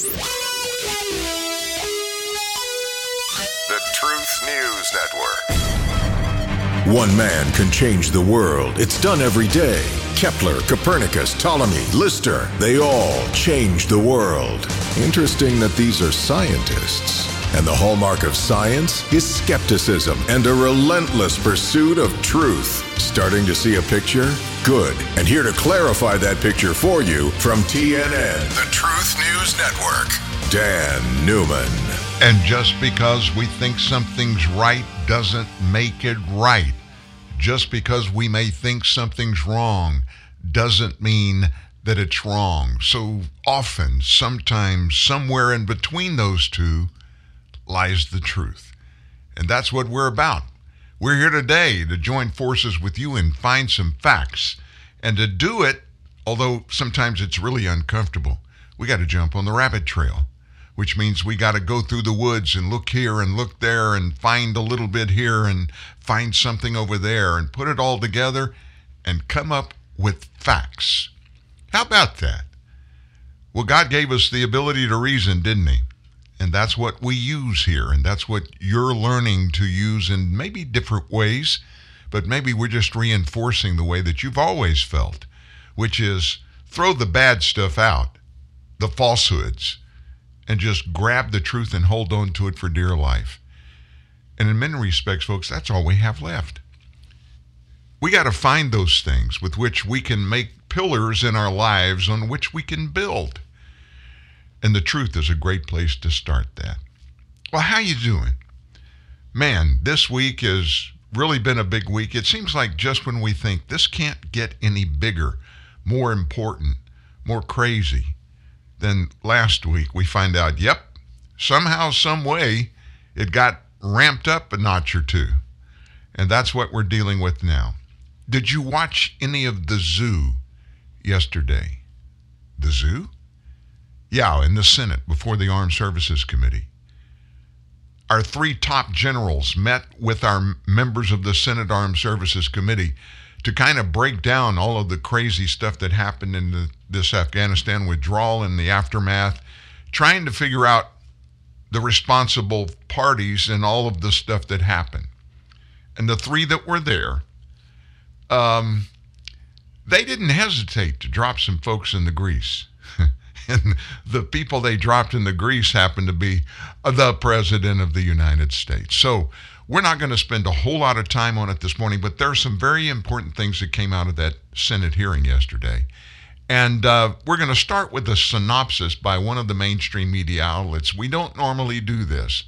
The Truth News Network. One man can change the world. It's done every day. Kepler, Copernicus, Ptolemy, Lister, they all change the world. Interesting that these are scientists. And the hallmark of science is skepticism and a relentless pursuit of truth. Starting to see a picture? Good. And here to clarify that picture for you from TNN, the Truth News Network, Dan Newman. And just because we think something's right doesn't make it right. Just because we may think something's wrong doesn't mean that it's wrong. So often, sometimes, somewhere in between those two lies the truth. And that's what we're about. We're here today to join forces with you and find some facts. And to do it, although sometimes it's really uncomfortable, we got to jump on the rabbit trail which means we got to go through the woods and look here and look there and find a little bit here and find something over there and put it all together and come up with facts. How about that? Well, God gave us the ability to reason, didn't He? And that's what we use here. And that's what you're learning to use in maybe different ways, but maybe we're just reinforcing the way that you've always felt, which is throw the bad stuff out, the falsehoods and just grab the truth and hold on to it for dear life. And in many respects, folks, that's all we have left. We got to find those things with which we can make pillars in our lives on which we can build. And the truth is a great place to start that. Well, how you doing? Man, this week has really been a big week. It seems like just when we think this can't get any bigger, more important, more crazy, then last week we find out, yep, somehow, some way, it got ramped up a notch or two. And that's what we're dealing with now. Did you watch any of the zoo yesterday? The zoo? Yeah, in the Senate before the Armed Services Committee. Our three top generals met with our members of the Senate Armed Services Committee to kind of break down all of the crazy stuff that happened in the, this Afghanistan withdrawal and the aftermath, trying to figure out the responsible parties and all of the stuff that happened. And the three that were there, um, they didn't hesitate to drop some folks in the grease. And the people they dropped in the grease happened to be the President of the United States. So we're not going to spend a whole lot of time on it this morning, but there are some very important things that came out of that Senate hearing yesterday. And uh, we're going to start with a synopsis by one of the mainstream media outlets. We don't normally do this,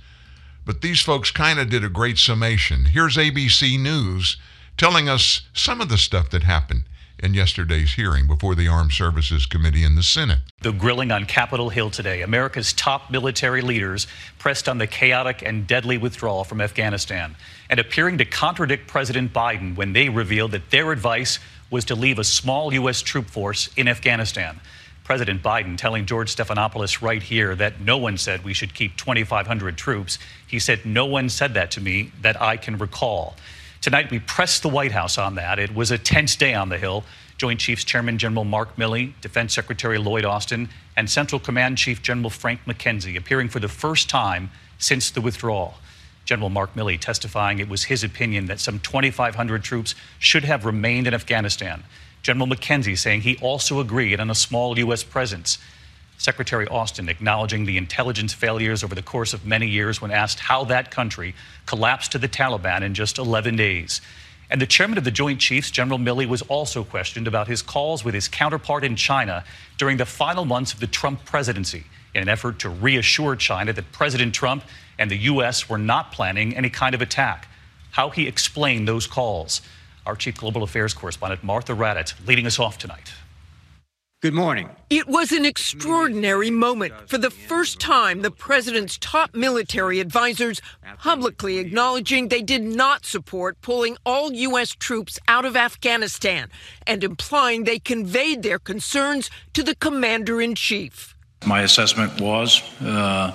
but these folks kind of did a great summation. Here's ABC News telling us some of the stuff that happened in yesterday's hearing before the Armed Services Committee in the Senate. The grilling on Capitol Hill today, America's top military leaders pressed on the chaotic and deadly withdrawal from Afghanistan and appearing to contradict President Biden when they revealed that their advice was to leave a small U.S. troop force in Afghanistan. President Biden telling George Stephanopoulos right here that no one said we should keep 2,500 troops. He said, No one said that to me that I can recall. Tonight, we pressed the White House on that. It was a tense day on the Hill. Joint Chiefs Chairman General Mark Milley, Defense Secretary Lloyd Austin, and Central Command Chief General Frank McKenzie appearing for the first time since the withdrawal. General Mark Milley testifying it was his opinion that some 2,500 troops should have remained in Afghanistan. General McKenzie saying he also agreed on a small U.S. presence. Secretary Austin acknowledging the intelligence failures over the course of many years when asked how that country collapsed to the Taliban in just 11 days. And the chairman of the Joint Chiefs, General Milley, was also questioned about his calls with his counterpart in China during the final months of the Trump presidency in an effort to reassure China that President Trump and the U.S. were not planning any kind of attack. How he explained those calls. Our chief global affairs correspondent, Martha Raddatz, leading us off tonight. Good morning. It was an extraordinary moment. For the first time, the president's top military advisors publicly acknowledging they did not support pulling all U.S. troops out of Afghanistan and implying they conveyed their concerns to the commander in chief. My assessment was. Uh,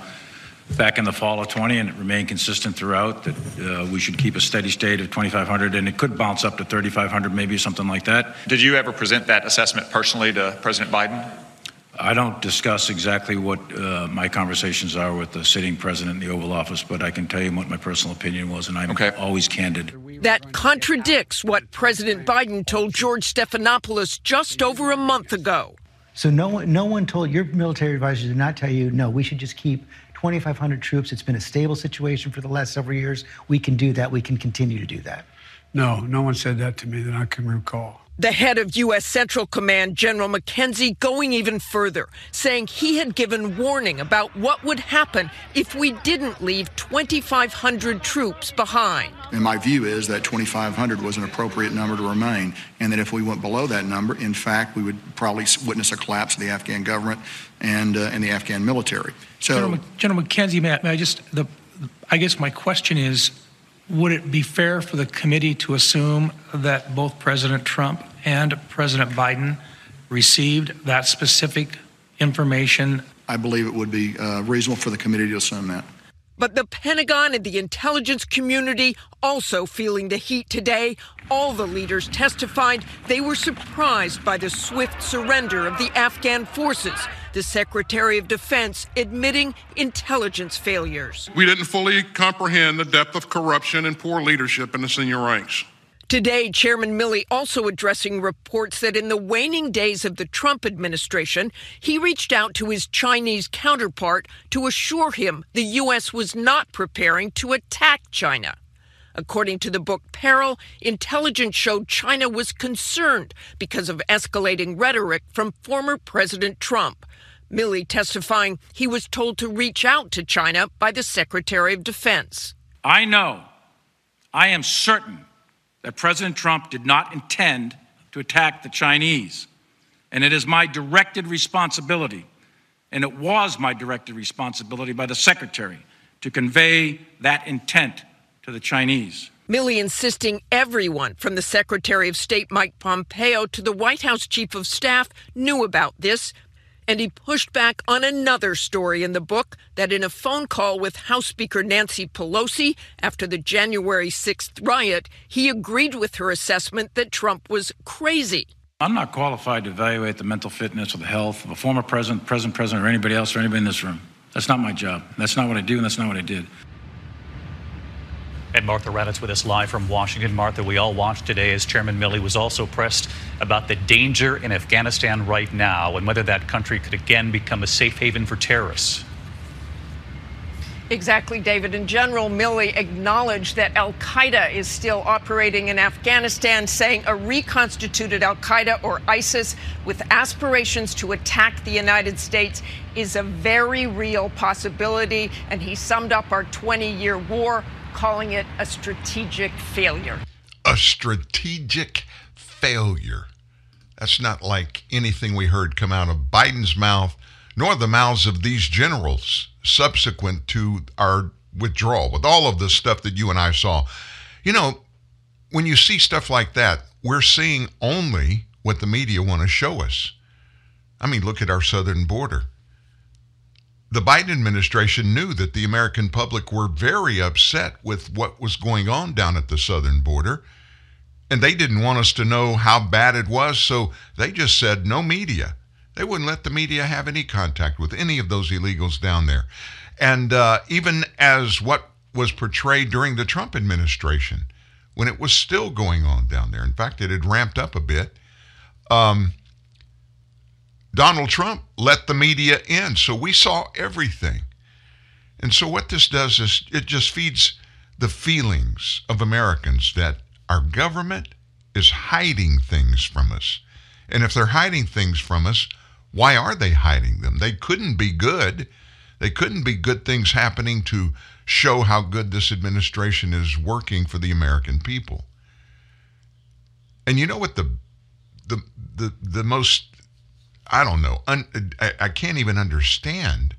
back in the fall of 20, and it remained consistent throughout that uh, we should keep a steady state of 2,500, and it could bounce up to 3,500, maybe something like that. Did you ever present that assessment personally to President Biden? I don't discuss exactly what uh, my conversations are with the sitting president in the Oval Office, but I can tell you what my personal opinion was, and I'm Okay. always candid. That contradicts what President Biden told George Stephanopoulos just over a month ago. So no one, no one told your military advisors did not tell you no. We should just keep 2,500 troops. It's been a stable situation for the last several years. We can do that. We can continue to do that. No, no one said that to me that I can recall. The head of U.S. Central Command, General McKenzie, going even further, saying he had given warning about what would happen if we didn't leave 2,500 troops behind. And my view is that 2,500 was an appropriate number to remain, and that if we went below that number, in fact, we would probably witness a collapse of the Afghan government and, uh, and the Afghan military. So, General, General McKenzie, may I, may I just, the, I guess my question is, would it be fair for the committee to assume that both President Trump and President Biden received that specific information? I believe it would be uh, reasonable for the committee to assume that. But the Pentagon and the intelligence community also feeling the heat today. All the leaders testified they were surprised by the swift surrender of the Afghan forces. The Secretary of Defense admitting intelligence failures. We didn't fully comprehend the depth of corruption and poor leadership in the senior ranks. Today, Chairman Milley also addressing reports that in the waning days of the Trump administration, he reached out to his Chinese counterpart to assure him the U.S. was not preparing to attack China. According to the book Peril, intelligence showed China was concerned because of escalating rhetoric from former President Trump. Milley testifying he was told to reach out to China by the Secretary of Defense. I know, I am certain that President Trump did not intend to attack the Chinese. And it is my directed responsibility, and it was my directed responsibility by the Secretary, to convey that intent to the Chinese. Milley insisting everyone from the Secretary of State Mike Pompeo to the White House Chief of Staff knew about this. And he pushed back on another story in the book that in a phone call with House Speaker Nancy Pelosi after the January 6th riot, he agreed with her assessment that Trump was crazy. I'm not qualified to evaluate the mental fitness or the health of a former president, present president, or anybody else or anybody in this room. That's not my job. That's not what I do, and that's not what I did. And Martha Raddatz with us live from Washington. Martha, we all watched today as Chairman Milley was also pressed about the danger in Afghanistan right now and whether that country could again become a safe haven for terrorists. Exactly, David. And General Milley acknowledged that Al Qaeda is still operating in Afghanistan, saying a reconstituted Al Qaeda or ISIS with aspirations to attack the United States is a very real possibility. And he summed up our 20 year war, calling it a strategic failure. A strategic failure. That's not like anything we heard come out of Biden's mouth, nor the mouths of these generals subsequent to our withdrawal, with all of the stuff that you and I saw. You know, when you see stuff like that, we're seeing only what the media want to show us. I mean, look at our southern border. The Biden administration knew that the American public were very upset with what was going on down at the southern border. And they didn't want us to know how bad it was, so they just said no media. They wouldn't let the media have any contact with any of those illegals down there. And uh, even as what was portrayed during the Trump administration, when it was still going on down there, in fact, it had ramped up a bit. Um, Donald Trump let the media in, so we saw everything. And so, what this does is it just feeds the feelings of Americans that our government is hiding things from us. And if they're hiding things from us, why are they hiding them? They couldn't be good. They couldn't be good things happening to show how good this administration is working for the American people. And you know what the the the the most I don't know un, I, I can't even understand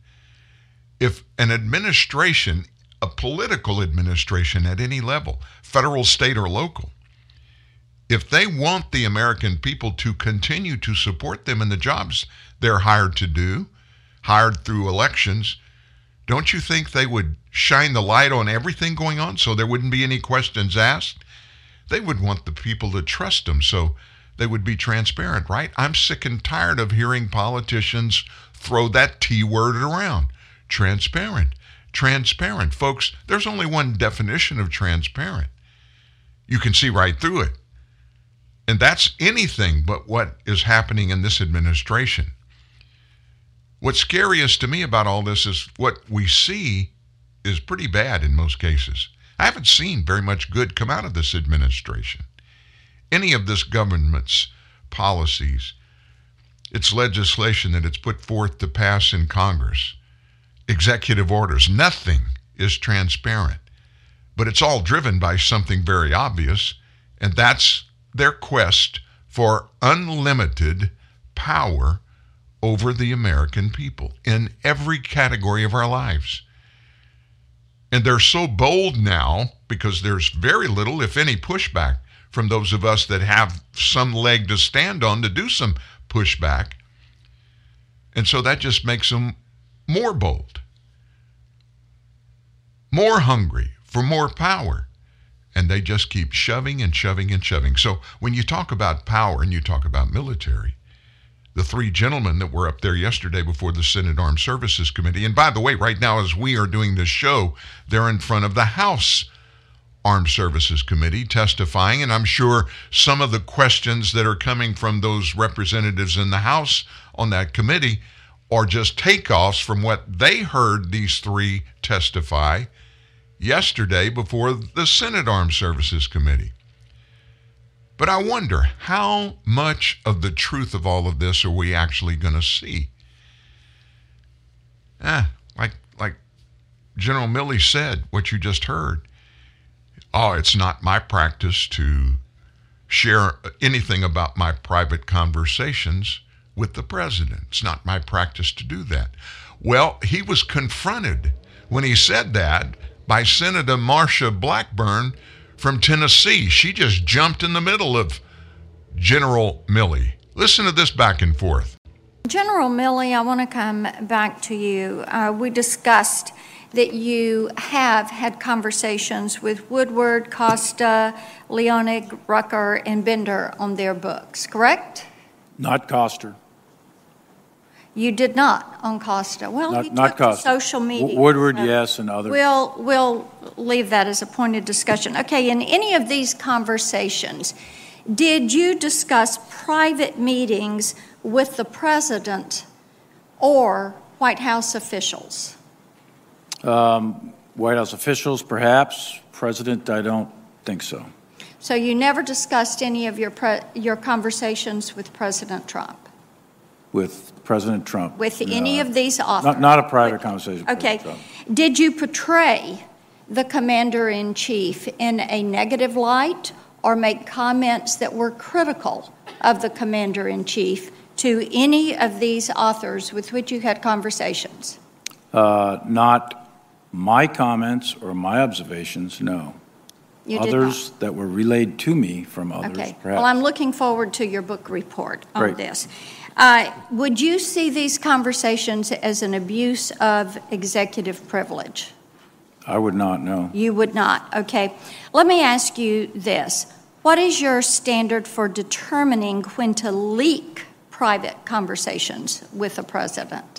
if an administration, a political administration at any level, federal, state, or local, if they want the American people to continue to support them in the jobs they're hired to do, hired through elections, don't you think they would shine the light on everything going on so there wouldn't be any questions asked? They would want the people to trust them. So they would be transparent, right? I'm sick and tired of hearing politicians throw that T word around. Transparent. Transparent. Folks, there's only one definition of transparent. You can see right through it. And that's anything but what is happening in this administration. What's scariest to me about all this is what we see is pretty bad in most cases. I haven't seen very much good come out of this administration. Any of this government's policies, its legislation that it's put forth to pass in Congress, executive orders, nothing is transparent. But it's all driven by something very obvious, and that's their quest for unlimited power over the American people in every category of our lives. And they're so bold now because there's very little, if any, pushback from those of us that have some leg to stand on to do some pushback. And so that just makes them more bold, more hungry for more power. And they just keep shoving and shoving and shoving. So when you talk about power and you talk about military, the three gentlemen that were up there yesterday before the Senate Armed Services Committee. And by the way, right now, as we are doing this show, they're in front of the House Armed Services Committee testifying. And I'm sure some of the questions that are coming from those representatives in the House on that committee are just takeoffs from what they heard these three testify yesterday before the Senate Armed Services Committee. But I wonder how much of the truth of all of this are we actually going to see? Eh, like like General Milley said, what you just heard. Oh, it's not my practice to share anything about my private conversations with the president. It's not my practice to do that. Well, he was confronted when he said that by Senator Marsha Blackburn from Tennessee. She just jumped in the middle of General Milley. Listen to this back and forth. General Milley, I want to come back to you. Uh, we discussed that you have had conversations with Woodward, Costa, Leonig, Rucker, and Bender on their books, correct? Not Costa. You did not on Costa. Well, Not- he not took to Costa. social media. Woodward, so yes, and others. We'll, we'll leave that as a point of discussion. Okay, in any of these conversations, did you discuss private meetings with the president or White House officials? Um, White House officials, perhaps. President, I don't think so. So you never discussed any of your, pre- your conversations with President Trump? With President Trump. With No. any of these authors? Not, not a private conversation. Okay. Did you portray the commander in chief in a negative light or make comments that were critical of the commander in chief to any of these authors with which you had conversations? Uh, Not my comments or my observations, no. You Others that were relayed to me from others, Okay. perhaps. Well, I'm looking forward to your book report on Great. this. Uh, Would you see these conversations as an abuse of executive privilege? I would not know. You would not. Okay. Let me ask you this. What is your standard for determining when to leak private conversations with the president?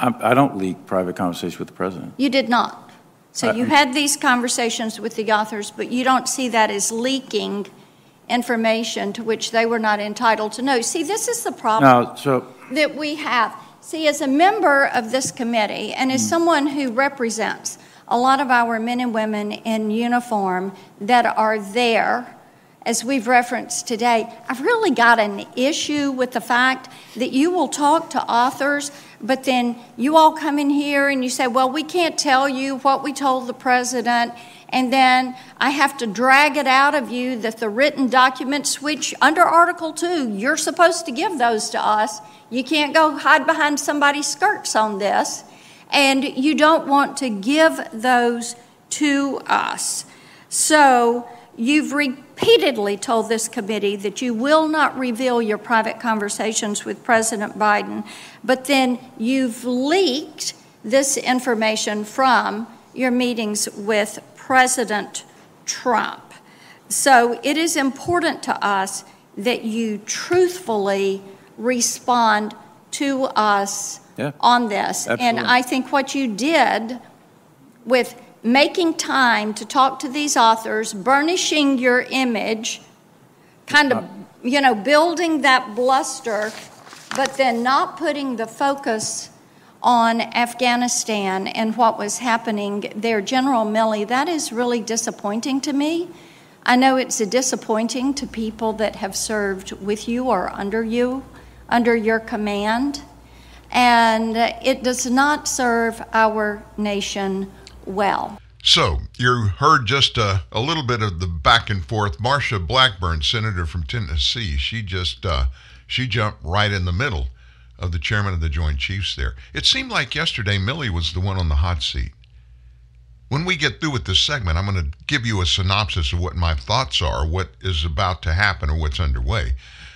I, I don't leak private conversations with the president. You did not. So Uh, you had these conversations with the authors, but you don't see that as leaking information to which they were not entitled to know. See, this is the problem No, so, that we have. See, as a member of this committee and as someone who represents a lot of our men and women in uniform that are there, as we've referenced today, I've really got an issue with the fact that you will talk to authors, but then you all come in here and you say, well, we can't tell you what we told the president. And then I have to drag it out of you that the written documents, which under Article 2, you're supposed to give those to us. You can't go hide behind somebody's skirts on this. And you don't want to give those to us. So you've repeatedly told this committee that you will not reveal your private conversations with President Biden, but then you've leaked this information from your meetings with President Trump. So it is important to us that you truthfully respond to us Yeah. on this. And I think what you did with making time to talk to these authors, burnishing your image, kind of, uh. you know, building that bluster, but then not putting the focus on Afghanistan and what was happening there. General Milley, that is really disappointing to me. I know it's disappointing to people that have served with you or under you, under your command, and it does not serve our nation well. So, you heard just a, a little bit of the back and forth. Marsha Blackburn, senator from Tennessee, she just uh, she jumped right in the middle of the chairman of the Joint Chiefs there. It seemed like yesterday Milley was the one on the hot seat. When we get through with this segment, I'm going to give you a synopsis of what my thoughts are, what is about to happen, or what's underway.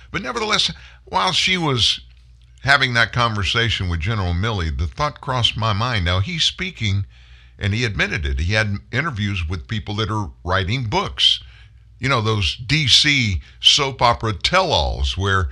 But nevertheless, while she was having that conversation with General Milley, the thought crossed my mind. Now, he's speaking, and he admitted it. He had interviews with people that are writing books. You know, those DC soap opera tell alls where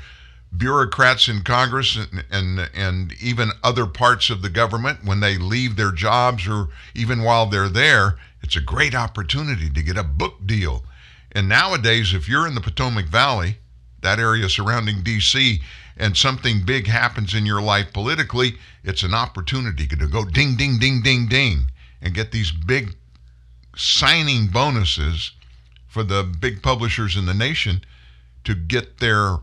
bureaucrats in Congress and, and and even other parts of the government, when they leave their jobs or even while they're there, it's a great opportunity to get a book deal. And nowadays, if you're in the Potomac Valley, that area surrounding D.C., and something big happens in your life politically, it's an opportunity to go ding, ding, ding, ding, ding, and get these big signing bonuses for the big publishers in the nation to get their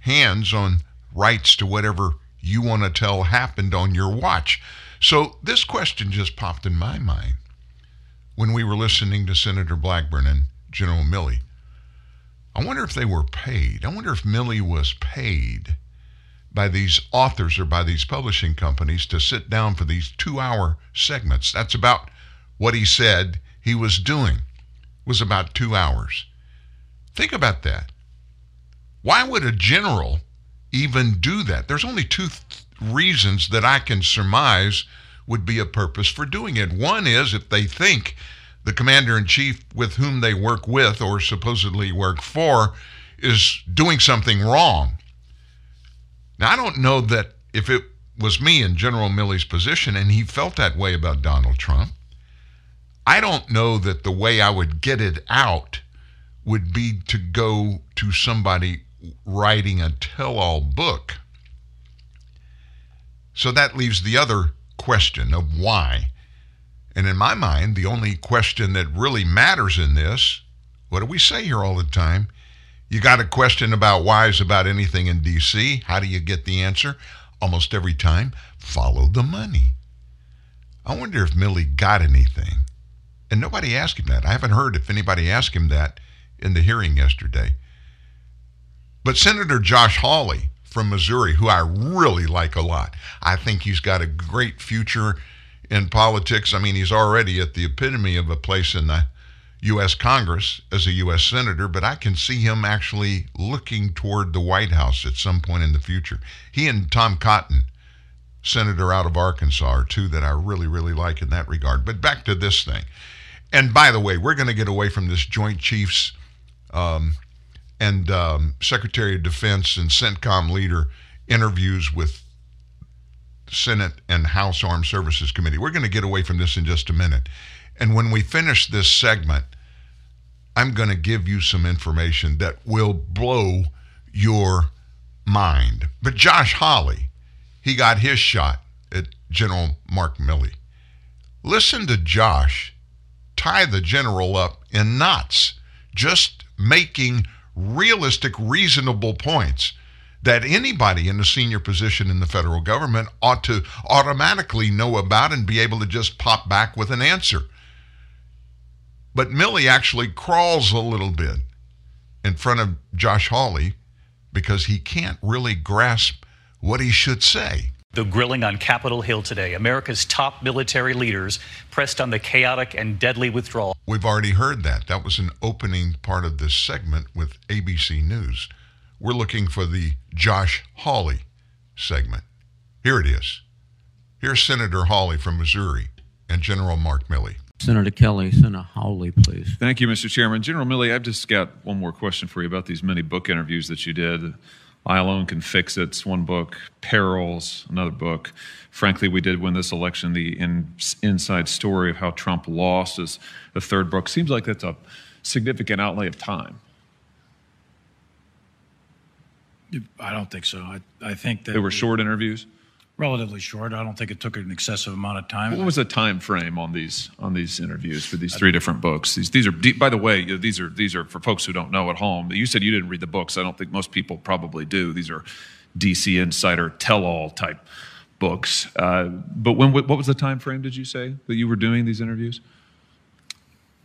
hands on rights to whatever you want to tell happened on your watch. So this question just popped in my mind when we were listening to Senator Blackburn and General Milley. I wonder if they were paid. I wonder if Milley was paid by these authors or by these publishing companies to sit down for these two hour segments. That's about what he said he was doing, was about two hours. Think about that. Why would a general even do that? There's only two th- reasons that I can surmise would be a purpose for doing it. One is if they think the commander in chief with whom they work with or supposedly work for is doing something wrong. Now, I don't know that if it was me in General Milley's position and he felt that way about Donald Trump, I don't know that the way I would get it out would be to go to somebody writing a tell all book. So that leaves the other question of why. And in my mind, the only question that really matters in this, what do we say here all the time? You got a question about whys about anything in DC. How do you get the answer? Almost every time, follow the money. I wonder if Milley got anything. And nobody asked him that. I haven't heard if anybody asked him that in the hearing yesterday. But Senator Josh Hawley from Missouri, who I really like a lot, I think he's got a great future in politics. I mean, he's already at the epitome of a place in the U.S. Congress as a U.S. Senator, but I can see him actually looking toward the White House at some point in the future. He and Tom Cotton, Senator out of Arkansas, are two that I really, really like in that regard. But back to this thing. And by the way, we're going to get away from this Joint Chiefs um, and um, Secretary of Defense and CENTCOM leader interviews with Senate and House Armed Services Committee. We're going to get away from this in just a minute. And when we finish this segment, I'm going to give you some information that will blow your mind. But Josh Hawley, he got his shot at General Mark Milley. Listen to Josh tie the general up in knots, just making realistic, reasonable points that anybody in a senior position in the federal government ought to automatically know about and be able to just pop back with an answer. But Milley actually crawls a little bit in front of Josh Hawley because he can't really grasp what he should say. The grilling on Capitol Hill today. America's top military leaders pressed on the chaotic and deadly withdrawal. We've already heard that. That was an opening part of this segment with ABC News. We're looking for the Josh Hawley segment. Here it is. Here's Senator Hawley from Missouri and General Mark Milley. Senator Kelly, Senator Hawley, please. Thank you, Mr. Chairman. General Milley, I've just got one more question for you about these many book interviews that you did. I Alone Can Fix It's one book, Perils, another book. Frankly, we did win this election, the in, inside story of how Trump lost is the third book. Seems like that's a significant outlay of time. I don't think so. I, I think that They were short interviews. Relatively short. I don't think it took an excessive amount of time. What was the time frame on these on these interviews for these three different books? These these are de- by the way, these are these are for folks who don't know at home. You said you didn't read the books. I don't think most people probably do. These are DC Insider tell-all type books. Uh, but when what was the time frame? Did you say that you were doing these interviews?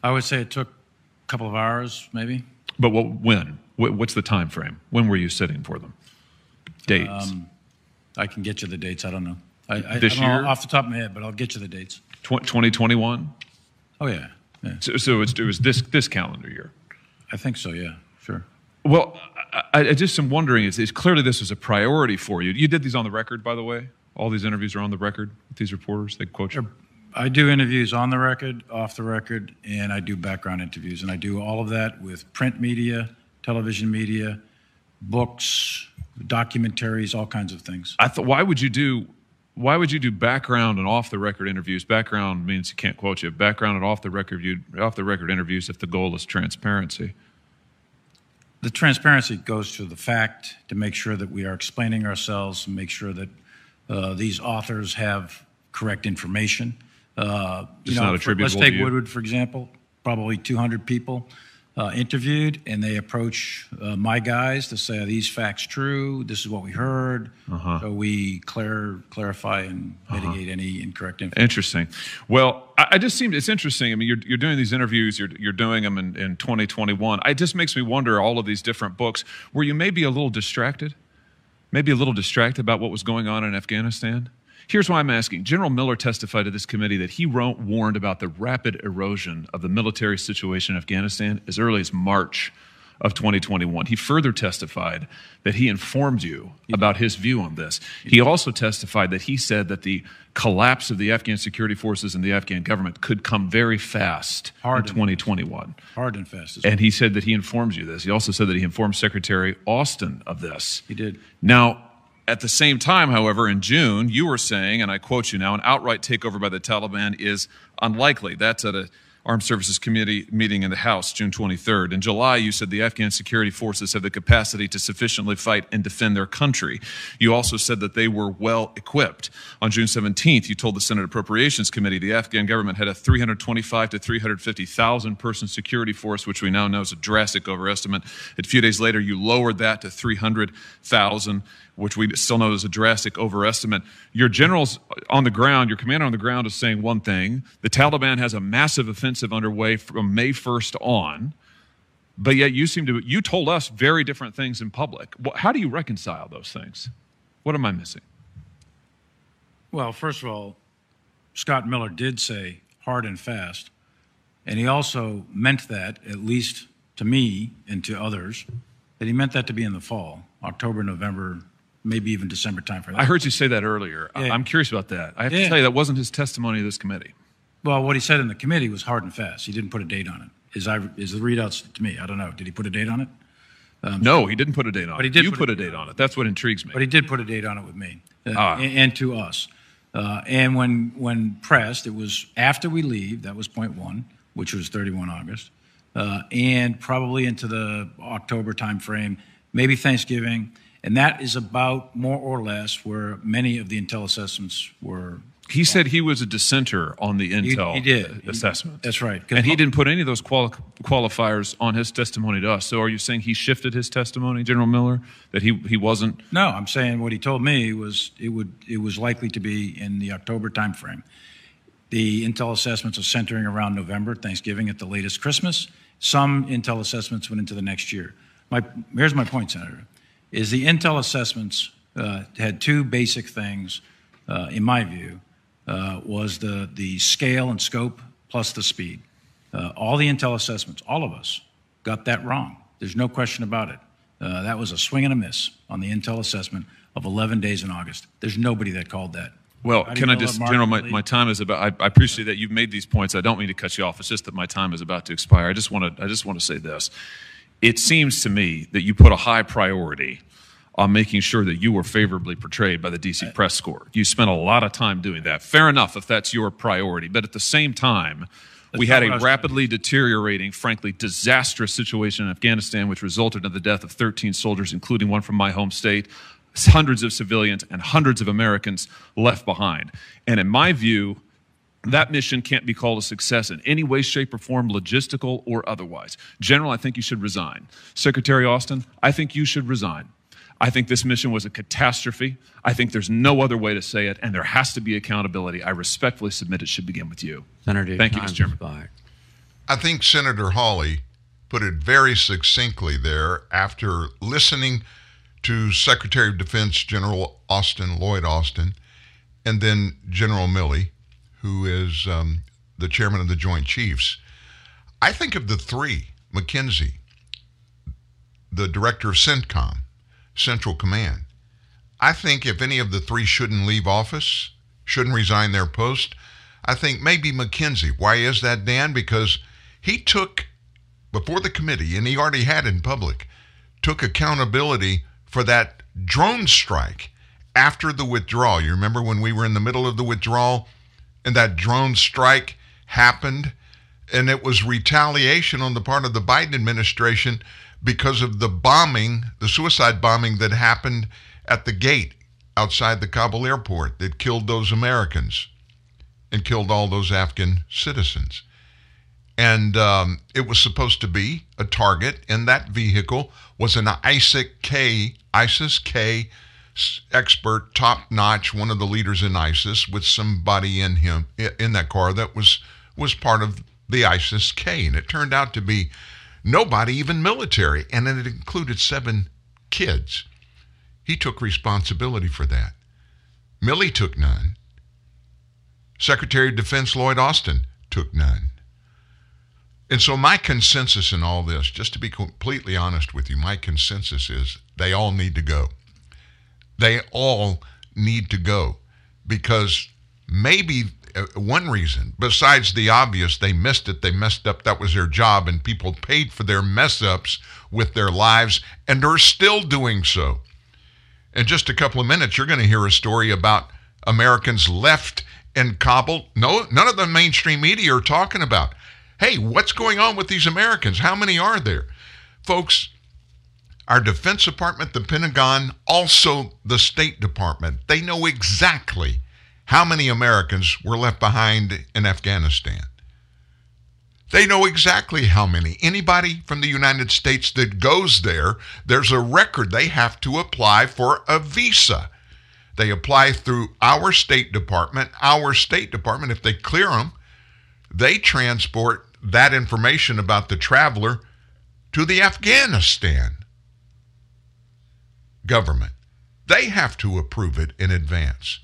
I would say it took a couple of hours, maybe. But what when? What's the time frame? When were you sitting for them? Dates. Um, I can get you the dates. I don't know. I, I, This I don't know year? off the top of my head, but I'll get you the dates. Tw- 2021. Oh yeah, yeah. So, so it's, it was this this calendar year. I think so. Yeah, sure. Well, I, I just am wondering is, is clearly this was a priority for you. You did these on the record, by the way. All these interviews are on the record with these reporters. They quote you. I do interviews on the record, off the record, and I do background interviews, and I do all of that with print media, television media, books, documentaries, all kinds of things. I thought, why would you do? Why would you do background and off the record interviews? Background means you can't quote you. Background and off the record you off the record interviews if the goal is transparency. The transparency goes to the fact to make sure that we are explaining ourselves and make sure that uh, these authors have correct information. Uh, It's you not know, for- attributable let's take. Woodward, for example, probably 200 people uh, interviewed, and they approach uh, my guys to say, are these facts true? This is what we heard. Uh-huh. So we clar- clarify and mitigate any incorrect information. Interesting. Well, I, I just seem it's interesting. I mean, you're, you're doing these interviews, you're, you're doing them in, in 2021. It just makes me wonder all of these different books. where you may be a little distracted? Maybe a little distracted about what was going on in Afghanistan? Here's why I'm asking. General Miller testified to this committee that he wrote, warned about the rapid erosion of the military situation in Afghanistan as early as March of 2021. He further testified that he informed you about his view on this. He also testified that he said that the collapse of the Afghan security forces and the Afghan government could come very fast Hard in and- 2021. Hard and fast. As And he said that he informs you this. He also said that he informed Secretary Austin of this. He did. Now, at the same time, however, in June, you were saying, and I quote you now, an outright takeover by the Taliban is unlikely. That's at a Armed Services Committee meeting in the House, June 23rd. In July, you said the Afghan security forces have the capacity to sufficiently fight and defend their country. You also said that they were well equipped. On June 17th, you told the Senate Appropriations Committee the Afghan government had a 325 to 350,000 person security force, which we now know is a drastic overestimate. A few days later, you lowered that to 300,000 which we still know is a drastic overestimate. Your generals on the ground, your commander on the ground is saying one thing. The Taliban has a massive offensive underway from May 1st on. But yet you seem to, you told us very different things in public. How do you reconcile those things? What am I missing? Well, first of all, Scott Miller did say hard and fast. And he also meant that, at least to me and to others, that he meant that to be in the fall, October, November, maybe even December timeframe. I heard you say that earlier. Yeah. I'm curious about that. I have to tell you, that wasn't his testimony to this committee. Well, what he said in the committee was hard and fast. He didn't put a date on it. Is I is the readouts to me? I don't know. Did he put a date on it? Um, no, he didn't put a date on it. But he did you put put a a date on it. That's what intrigues me. But he did put a date on it with me uh, Ah. and, and to us. Uh, and when when pressed, it was after we leave. That was point one, which was 31 August, uh, and probably into the October timeframe, maybe Thanksgiving. And that is about more or less where many of the intel assessments were. He said he was a dissenter on the intel he did. He- assessment. that's right. And he didn't put any of those quali- qualifiers on his testimony to us. So are you saying he shifted his testimony, General Miller, that he, he wasn't? No, I'm saying what he told me was it would it was likely to be in the October timeframe. The intel assessments are centering around November, Thanksgiving at the latest, Christmas. Some intel assessments went into the next year. My here's my point, Senator, is the intel assessments uh, had two basic things, uh, in my view, uh, was the the scale and scope plus the speed. Uh, all the intel assessments, all of us, got that wrong. There's no question about it. Uh, that was a swing and a miss on the intel assessment of 11 days in August. There's nobody that called that. Well, do can I just, General, my, my time is about. I, I appreciate that you've made these points. I don't mean to cut you off. It's just that my time is about to expire. I just want to. I just want to say this. It seems to me that you put a high priority on making sure that you were favorably portrayed by the DC press corps. You spent a lot of time doing that. Fair enough if that's your priority, but at the same time. we had a what I a rapidly deteriorating, frankly, disastrous situation in Afghanistan, which resulted in the death of 13 soldiers, including one from my home state, hundreds of civilians, and hundreds of Americans left behind. And in my view, that mission can't be called a success in any way, shape, or form, logistical or otherwise. General, I think you should resign. Secretary Austin, I think you should resign. I think this mission was a catastrophe. I think there's no other way to say it, and there has to be accountability. I respectfully submit it should begin with you. Senator, Thank you, Mr. Chairman. expired. I think Senator Hawley put it very succinctly there after listening to Secretary of Defense General Austin, Lloyd Austin, and then General Milley, who is um, the chairman of the Joint Chiefs. I think of the three McKenzie, the director of CENTCOM, Central Command. I think if any of the three shouldn't leave office, shouldn't resign their post, I think maybe McKenzie. Why is that, Dan? Because he took, before the committee, and he already had in public, took accountability for that drone strike after the withdrawal. You remember when we were in the middle of the withdrawal and that drone strike happened? And it was retaliation on the part of the Biden administration because of the bombing, the suicide bombing that happened at the gate outside the Kabul airport that killed those Americans and killed all those Afghan citizens. And um, it was supposed to be a target, and that vehicle was an ISIS K, ISIS K expert, top notch, one of the leaders in ISIS, with somebody in him in that car that was was part of the ISIS K, and it turned out to be nobody, even military, and it included seven kids. He took responsibility for that. Milley took none. Secretary of Defense Lloyd Austin took none. And so, my consensus in all this, just to be completely honest with you, my consensus is they all need to go. They all need to go because maybe uh, one reason, besides the obvious, they missed it, they messed up, that was their job, and people paid for their mess ups with their lives and are still doing so. In just a couple of minutes, you're going to hear a story about Americans left in Kabul. No, none of the mainstream media are talking about. Hey, what's going on with these Americans? How many are there? Folks, our Defense Department, the Pentagon, also the State Department, they know exactly how many Americans were left behind in Afghanistan. They know exactly how many. Anybody from the United States that goes there, there's a record. They have to apply for a visa. They apply through our State Department. Our State Department, if they clear them, they transport that information about the traveler to the Afghanistan government. They have to approve it in advance.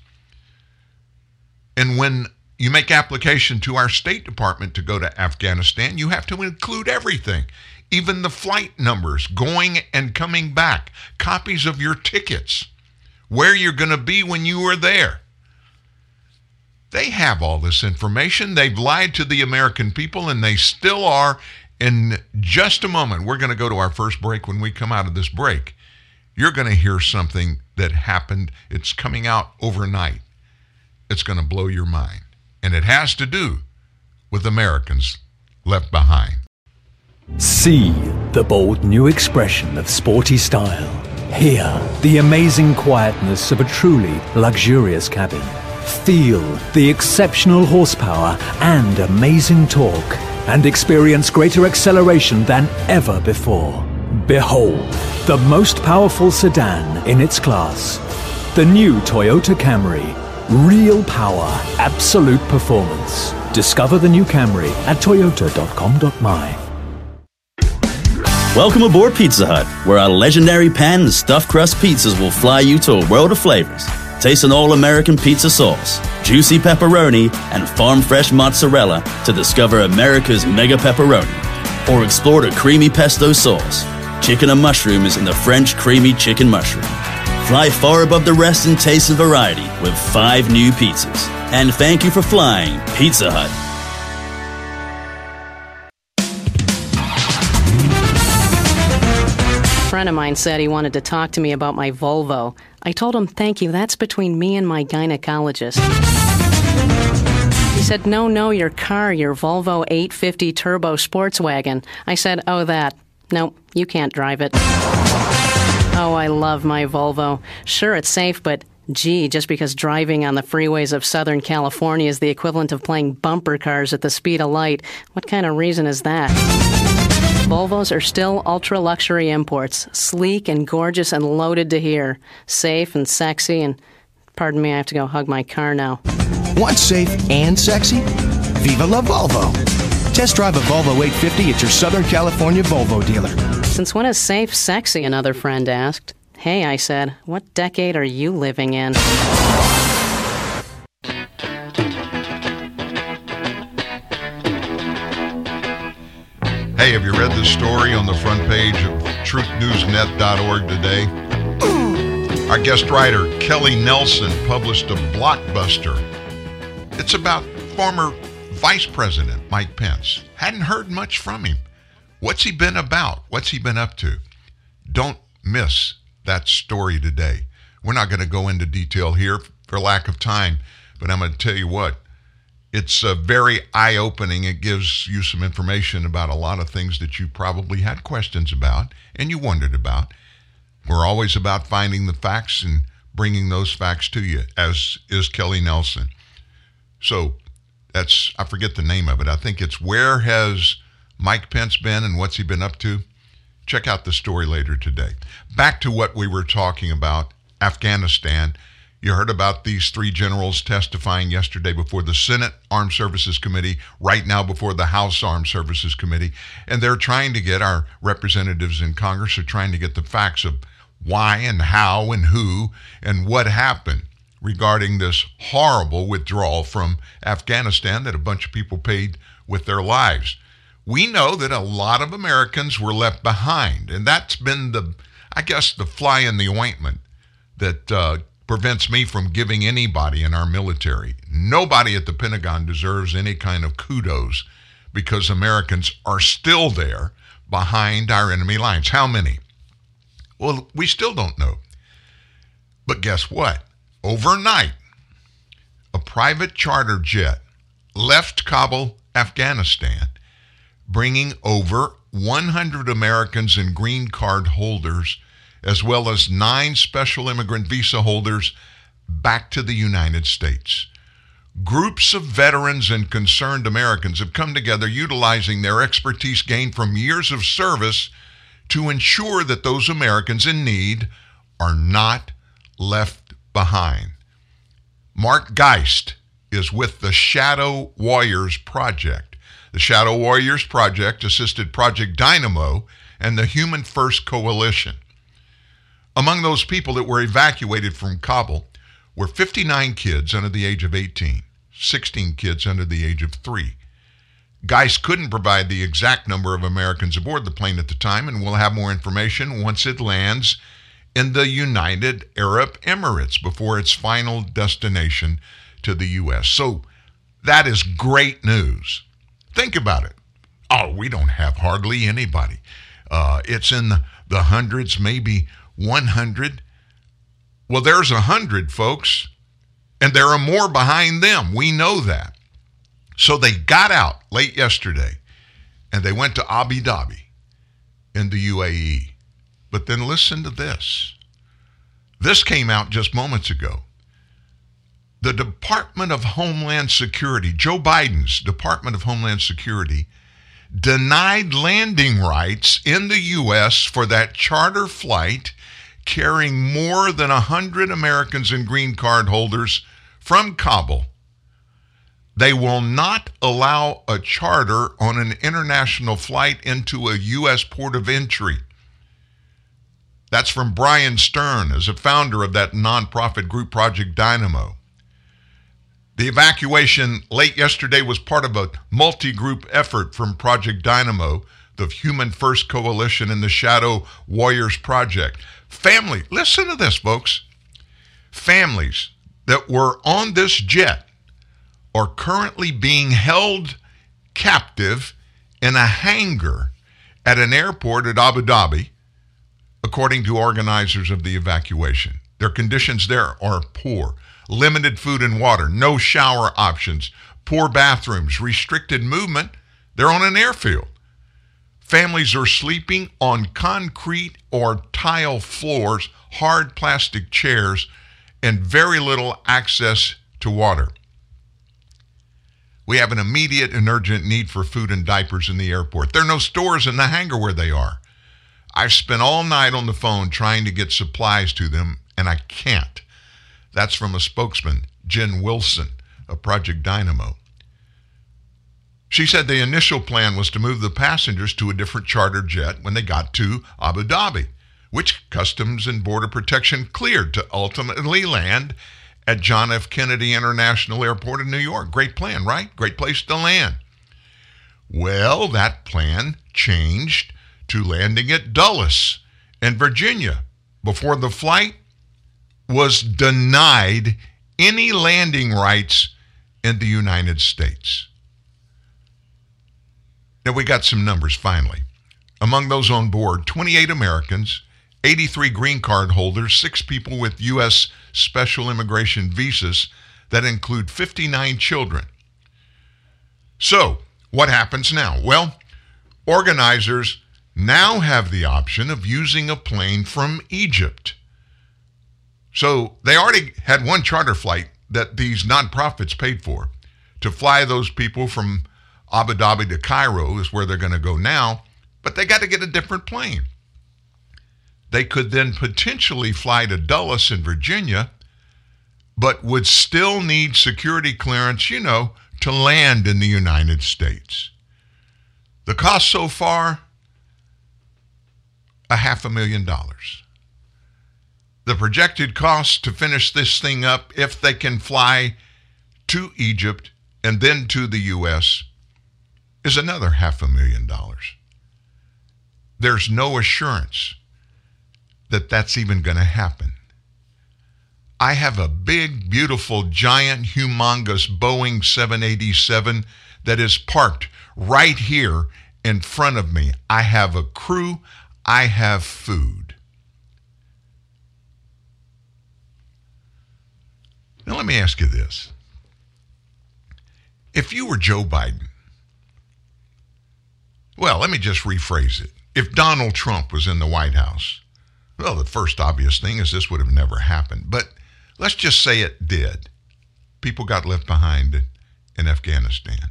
And when you make application to our State Department to go to Afghanistan, you have to include everything, even the flight numbers going and coming back, copies of your tickets, where you're going to be when you are there. They have all this information. They've lied to the American people, and they still are. In just a moment, we're going to go to our first break. When we come out of this break, you're going to hear something that happened. It's coming out overnight. It's going to blow your mind. And it has to do with Americans left behind. See the bold new expression of sporty style. Hear the amazing quietness of a truly luxurious cabin. Feel the exceptional horsepower and amazing torque. And experience greater acceleration than ever before. Behold, the most powerful sedan in its class. The new Toyota Camry. Real power, absolute performance. Discover the new Camry at toyota.com.my. Welcome aboard Pizza Hut, where our legendary pan and stuffed crust pizzas will fly you to a world of flavors. Taste an all American pizza sauce, juicy pepperoni, and farm fresh mozzarella to discover America's mega pepperoni. Or explore the creamy pesto sauce, chicken and mushroom is in the French creamy chicken mushroom. Fly far above the rest in taste and variety with five new pizzas. And thank you for flying, Pizza Hut. A friend of mine said he wanted to talk to me about my Volvo. I told him, thank you, that's between me and my gynecologist. He said, no, no, your car, your Volvo 850 Turbo Sports Wagon. I said, oh, that. No, you can't drive it. Oh, I love my Volvo. Sure, it's safe, but gee, just because driving on the freeways of Southern California is the equivalent of playing bumper cars at the speed of light, what kind of reason is that? Volvos are still ultra luxury imports, sleek and gorgeous and loaded to here, safe and sexy, and pardon me, I have to go hug my car now. Want safe and sexy? Viva la Volvo. Test drive a Volvo 850 at your Southern California Volvo dealer. Since when is safe sexy? Another friend asked. Hey, I said, what decade are you living in? Hey, have you read the story on the front page of truthnewsnet.org today? Our guest writer, Kelly Nelson, published a blockbuster. It's about former Vice President Mike Pence. Hadn't heard much from him. What's he been about? What's he been up to? Don't miss that story today. We're not going to go into detail here for lack of time, but I'm going to tell you what. It's uh, very eye opening. It gives you some information about a lot of things that you probably had questions about and you wondered about. We're always about finding the facts and bringing those facts to you, as is Kelly Nelson. So that's, I forget the name of it. I think it's Where Has Mike Pence Been and What's He Been Up to? Check out the story later today. Back to what we were talking about Afghanistan. You heard about these three generals testifying yesterday before the Senate Armed Services Committee, right now before the House Armed Services Committee. And they're trying to get our representatives in Congress are trying to get the facts of why and how and who and what happened regarding this horrible withdrawal from Afghanistan that a bunch of people paid with their lives. We know that a lot of Americans were left behind, and that's been the, I guess, the fly in the ointment that uh, prevents me from giving anybody in our military. Nobody at the Pentagon deserves any kind of kudos because Americans are still there behind our enemy lines. How many? Well, we still don't know. But guess what? Overnight, a private charter jet left Kabul, Afghanistan, bringing over 100 Americans and green card holders as well as nine special immigrant visa holders back to the United States. Groups of veterans and concerned Americans have come together utilizing their expertise gained from years of service to ensure that those Americans in need are not left behind. Mark Geist is with the Shadow Warriors Project. The Shadow Warriors Project assisted Project Dynamo and the Human First Coalition. Among those people that were evacuated from Kabul were 59 kids under the age of 18, 16 kids under the age of 3. Geist couldn't provide the exact number of Americans aboard the plane at the time, and we'll have more information once it lands in the United Arab Emirates before its final destination to the U.S. So that is great news. Think about it. Oh, we don't have hardly anybody. Uh, it's in the, hundreds, maybe 100. Well, there's 100, folks, and there are more behind them. We know that. So they got out late yesterday and they went to Abu Dhabi in the UAE. But then listen to this. This came out just moments ago. The Department of Homeland Security, Joe Biden's Department of Homeland Security, denied landing rights in the U.S. for that charter flight carrying more than 100 Americans and green card holders from Kabul. They will not allow a charter on an international flight into a U.S. port of entry. That's from Bryan Stern, as a founder of that nonprofit group Project Dynamo. The evacuation late yesterday was part of a multi group effort from Project Dynamo, the Human First Coalition, and the Shadow Warriors Project. Family, listen to this, folks. Families that were on this jet are currently being held captive in a hangar at an airport at Abu Dhabi, according to organizers of the evacuation. Their conditions there are poor limited food and water, no shower options, poor bathrooms, restricted movement. They're on an airfield. Families are sleeping on concrete or tile floors, hard plastic chairs, and very little access to water. We have an immediate and urgent need for food and diapers in the airport. There are no stores in the hangar where they are. I've spent all night on the phone trying to get supplies to them, and I can't. That's from a spokesman, Jen Wilson of Project Dynamo. She said the initial plan was to move the passengers to a different charter jet when they got to Abu Dhabi, which Customs and Border Protection cleared to ultimately land at John F. Kennedy International Airport in New York. Great plan, right? Great place to land. Well, that plan changed to landing at Dulles in Virginia before the flight was denied any landing rights in the United States. Now we got some numbers finally. Among those on board, 28 Americans, 83 green card holders, six people with U.S. special immigration visas that include 59 children. So, what happens now? Well, organizers now have the option of using a plane from Egypt. So, they already had one charter flight that these nonprofits paid for to fly those people from Abu Dhabi to Cairo is where they're going to go now, but they got to get a different plane. They could then potentially fly to Dulles in Virginia, but would still need security clearance, you know, to land in the United States. The cost so far, a half a million dollars. The projected cost to finish this thing up, if they can fly to Egypt and then to the U.S., is another half a million dollars. There's no assurance that that's even going to happen. I have a big, beautiful, giant, humongous Boeing 787 that is parked right here in front of me. I have a crew, I have food. Now, let me ask you this. If you were Joe Biden, well, let me just rephrase it. If Donald Trump was in the White House, well, the first obvious thing is this would have never happened. But let's just say it did. People got left behind in Afghanistan.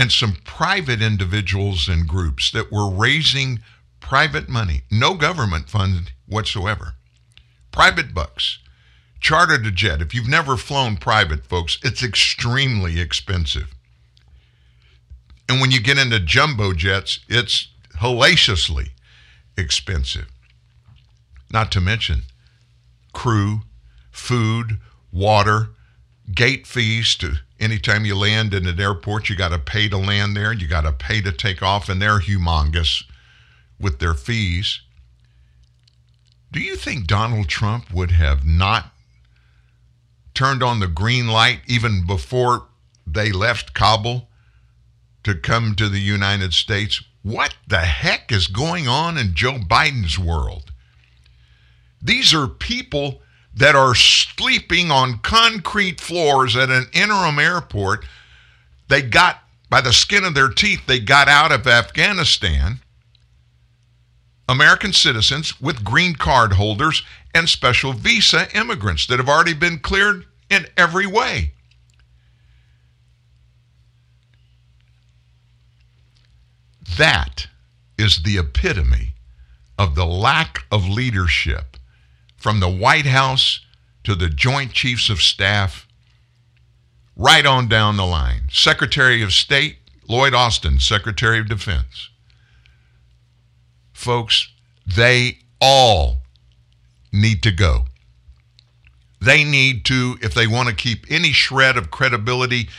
And some private individuals and groups that were raising private money, no government fund whatsoever, private bucks, chartered a jet. If you've never flown private, folks, it's extremely expensive. And when you get into jumbo jets, it's hellaciously expensive. Not to mention crew, food, water, gate fees to anytime you land in an airport, you got to pay to land there, and you got to pay to take off, and they're humongous with their fees. Do you think Donald Trump would have not turned on the green light even before they left Kabul to come to the United States. What the heck is going on in Joe Biden's world? These are people that are sleeping on concrete floors at an interim airport. They got, by the skin of their teeth, they got out of Afghanistan. American citizens with green card holders and special visa immigrants that have already been cleared in every way. That is the epitome of the lack of leadership from the White House to the Joint Chiefs of Staff, right on down the line. Secretary of State, Lloyd Austin, Secretary of Defense. Folks, they all need to go. They need to, if they want to keep any shred of credibility,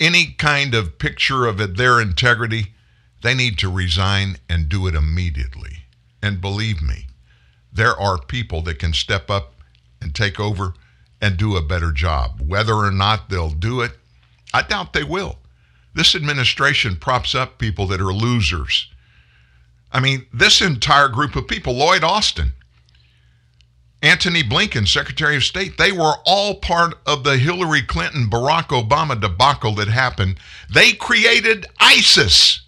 any kind of picture of it, their integrity, they need to resign and do it immediately. And believe me, there are people that can step up and take over and do a better job. Whether or not they'll do it, I doubt they will. This administration props up people that are losers. I mean, this entire group of people, Lloyd Austin, Antony Blinken, Secretary of State, they were all part of the Hillary Clinton, Barack Obama debacle that happened. They created ISIS.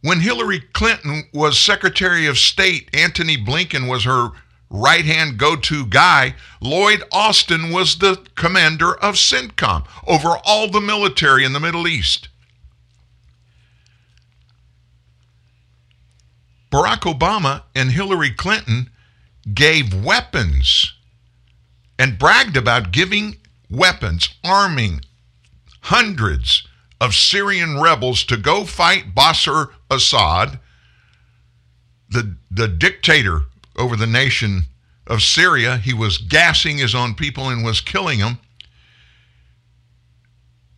When Hillary Clinton was Secretary of State, Antony Blinken was her right hand go to guy. Lloyd Austin was the commander of CENTCOM over all the military in the Middle East. Barack Obama and Hillary Clinton gave weapons and bragged about giving weapons, arming hundreds of Syrian rebels to go fight Bashar Assad, the, the dictator over the nation of Syria. He was gassing his own people and was killing them.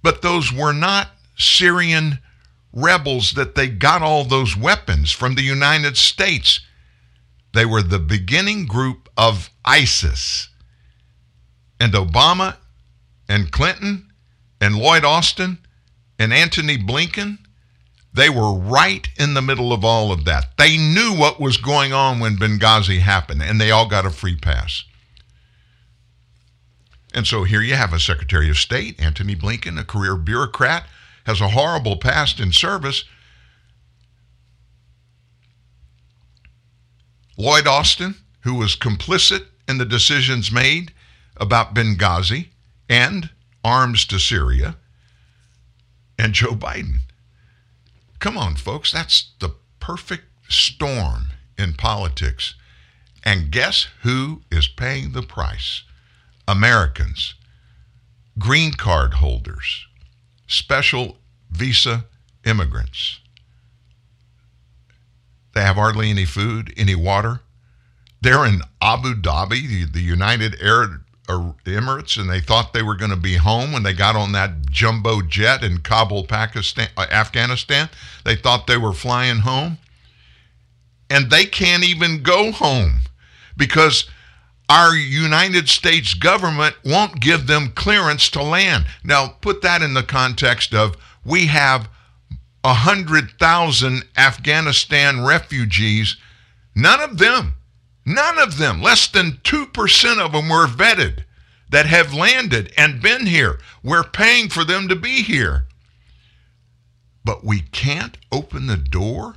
But those were not Syrian rebels that they got all those weapons from the United States. They were the beginning group of ISIS. And Obama and Clinton and Lloyd Austin and Antony Blinken, they were right in the middle of all of that. They knew what was going on when Benghazi happened, and they all got a free pass. And so here you have a Secretary of State, Antony Blinken, a career bureaucrat has a horrible past in service. Lloyd Austin, who was complicit in the decisions made about Benghazi and arms to Syria, and Joe Biden. Come on, folks, that's the perfect storm in politics. And guess who is paying the price? Americans, green card holders, special visa immigrants. They have hardly any food, any water. They're in Abu Dhabi, the, the United Arab Emirates, and they thought they were going to be home when they got on that jumbo jet in Kabul, Pakistan, uh, Afghanistan. They thought they were flying home. And they can't even go home because our United States government won't give them clearance to land. Now, put that in the context of we have 100,000 Afghanistan refugees. None of them, none of them, less than 2% of them were vetted that have landed and been here. We're paying for them to be here. But we can't open the door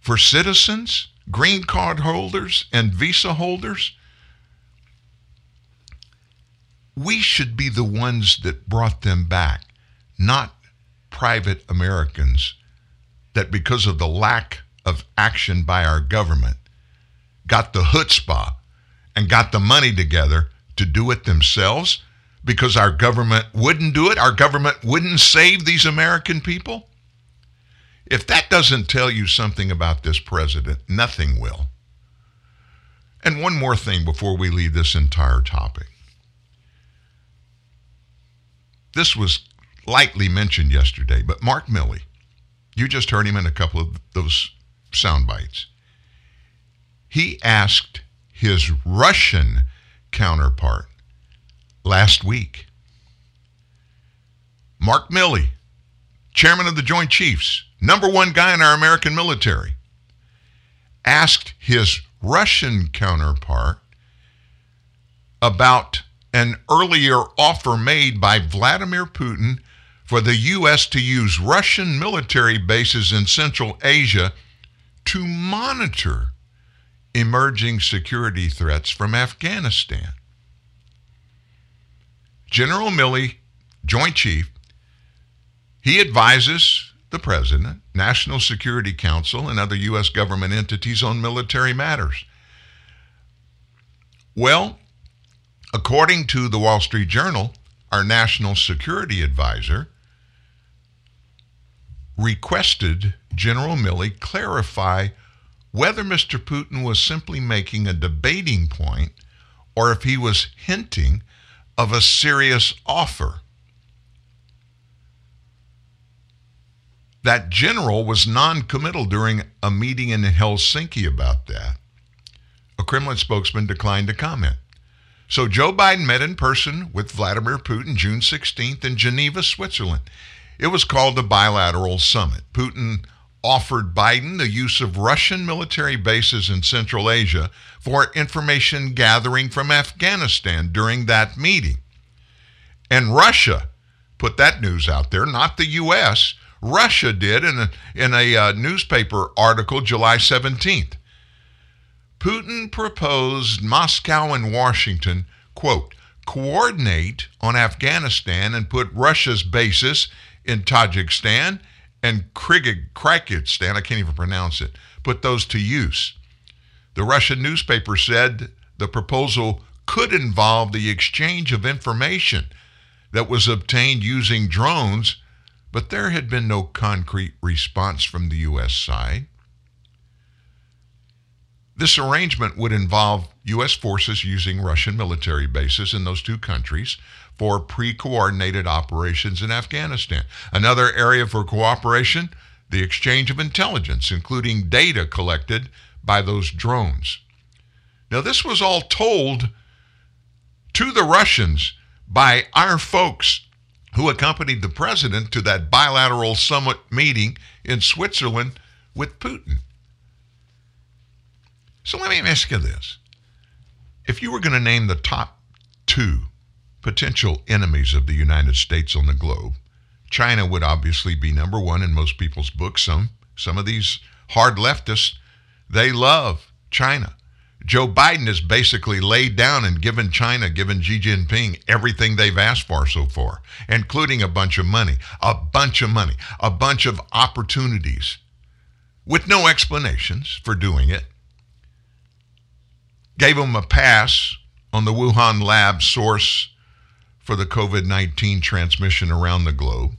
for citizens, green card holders, and visa holders. We should be the ones that brought them back, not private Americans that, because of the lack of action by our government, got the chutzpah and got the money together to do it themselves because our government wouldn't do it. Our government wouldn't save these American people. If that doesn't tell you something about this president, nothing will. And one more thing before we leave this entire topic. This was lightly mentioned yesterday, but Mark Milley, you just heard him in a couple of those sound bites. He asked his Russian counterpart last week. Mark Milley, chairman of the Joint Chiefs, number one guy in our American military, asked his Russian counterpart about an earlier offer made by Vladimir Putin for the U.S. to use Russian military bases in Central Asia to monitor emerging security threats from Afghanistan. General Milley, Joint Chief, he advises the President, National Security Council, and other U.S. government entities on military matters. Well, according to the Wall Street Journal, our national security advisor requested General Milley clarify whether Mr. Putin was simply making a debating point or if he was hinting of a serious offer. That general was non committal during a meeting in Helsinki about that. A Kremlin spokesman declined to comment. So Joe Biden met in person with Vladimir Putin June 16th in Geneva, Switzerland. It was called a bilateral summit. Putin offered Biden the use of Russian military bases in Central Asia for information gathering from Afghanistan during that meeting. And Russia put that news out there, not the U.S. Russia did in a, in a uh, newspaper article July 17th. Putin proposed Moscow and Washington, quote, coordinate on Afghanistan and put Russia's bases in Tajikistan and Kyrgyzstan, I can't even pronounce it, put those to use. The Russian newspaper said the proposal could involve the exchange of information that was obtained using drones, but there had been no concrete response from the U.S. side. This arrangement would involve U.S. forces using Russian military bases in those two countries for pre coordinated operations in Afghanistan. Another area for cooperation the exchange of intelligence, including data collected by those drones. Now, this was all told to the Russians by our folks who accompanied the president to that bilateral summit meeting in Switzerland with Putin. So let me ask you this. If you were going to name the top two potential enemies of the United States on the globe. China would obviously be number one in most people's books. Some some of these hard leftists, they love China. Joe Biden has basically laid down and given China, given Xi Jinping everything they've asked for so far, including a bunch of money, a bunch of money, a bunch of opportunities with no explanations for doing it. Gave them a pass on the Wuhan lab source for the COVID 19 transmission around the globe.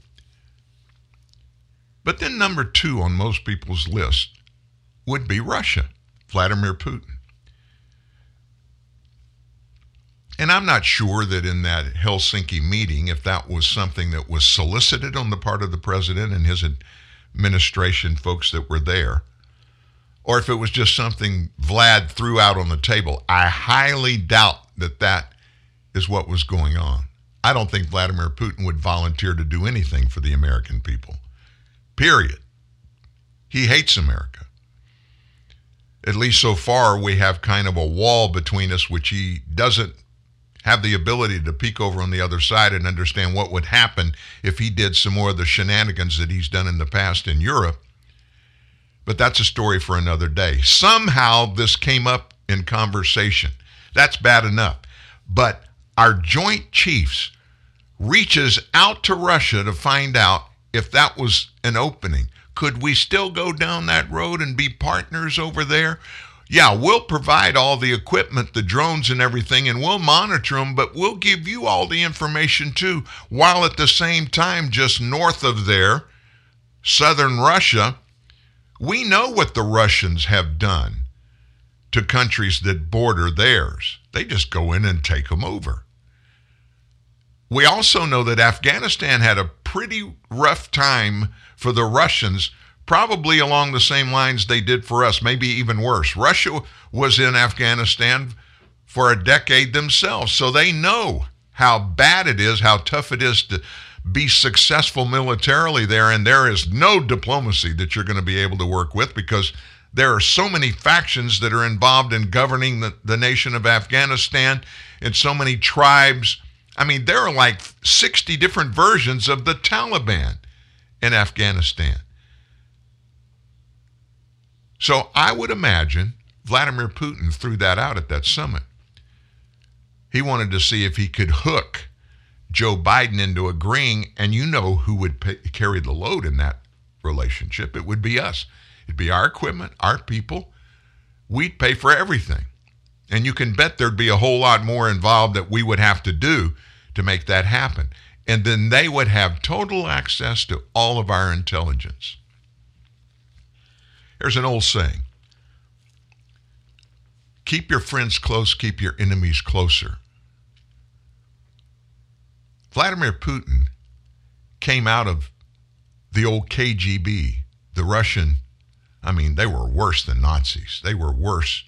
But then, number two on most people's list would be Russia, Vladimir Putin. And I'm not sure that in that Helsinki meeting, if that was something that was solicited on the part of the president and his administration folks that were there, or if it was just something Vlad threw out on the table. I highly doubt that that is what was going on. I don't think Vladimir Putin would volunteer to do anything for the American people. Period. He hates America. At least so far, we have kind of a wall between us, which he doesn't have the ability to peek over on the other side and understand what would happen if he did some more of the shenanigans that he's done in the past in Europe. But that's a story for another day. Somehow this came up in conversation. That's bad enough. But our joint chiefs reaches out to Russia to find out if that was an opening. Could we still go down that road and be partners over there? Yeah, we'll provide all the equipment, the drones and everything, and we'll monitor them, but we'll give you all the information too, while at the same time, just north of there, southern Russia, we know what the Russians have done to countries that border theirs. They just go in and take them over. We also know that Afghanistan had a pretty rough time for the Russians, probably along the same lines they did for us, maybe even worse. Russia was in Afghanistan for a decade themselves, so they know how bad it is, how tough it is to be successful militarily there, and there is no diplomacy that you're going to be able to work with because there are so many factions that are involved in governing the, the nation of Afghanistan and so many tribes I mean, there are like 60 different versions of the Taliban in Afghanistan. So I would imagine Vladimir Putin threw that out at that summit. He wanted to see if he could hook Joe Biden into agreeing, and you know who would pay, carry the load in that relationship. It would be us. It'd be our equipment, our people. We'd pay for everything. And you can bet there'd be a whole lot more involved that we would have to do to make that happen. And then they would have total access to all of our intelligence. There's an old saying keep your friends close, keep your enemies closer. Vladimir Putin came out of the old KGB, the Russian, I mean, they were worse than Nazis. They were worse.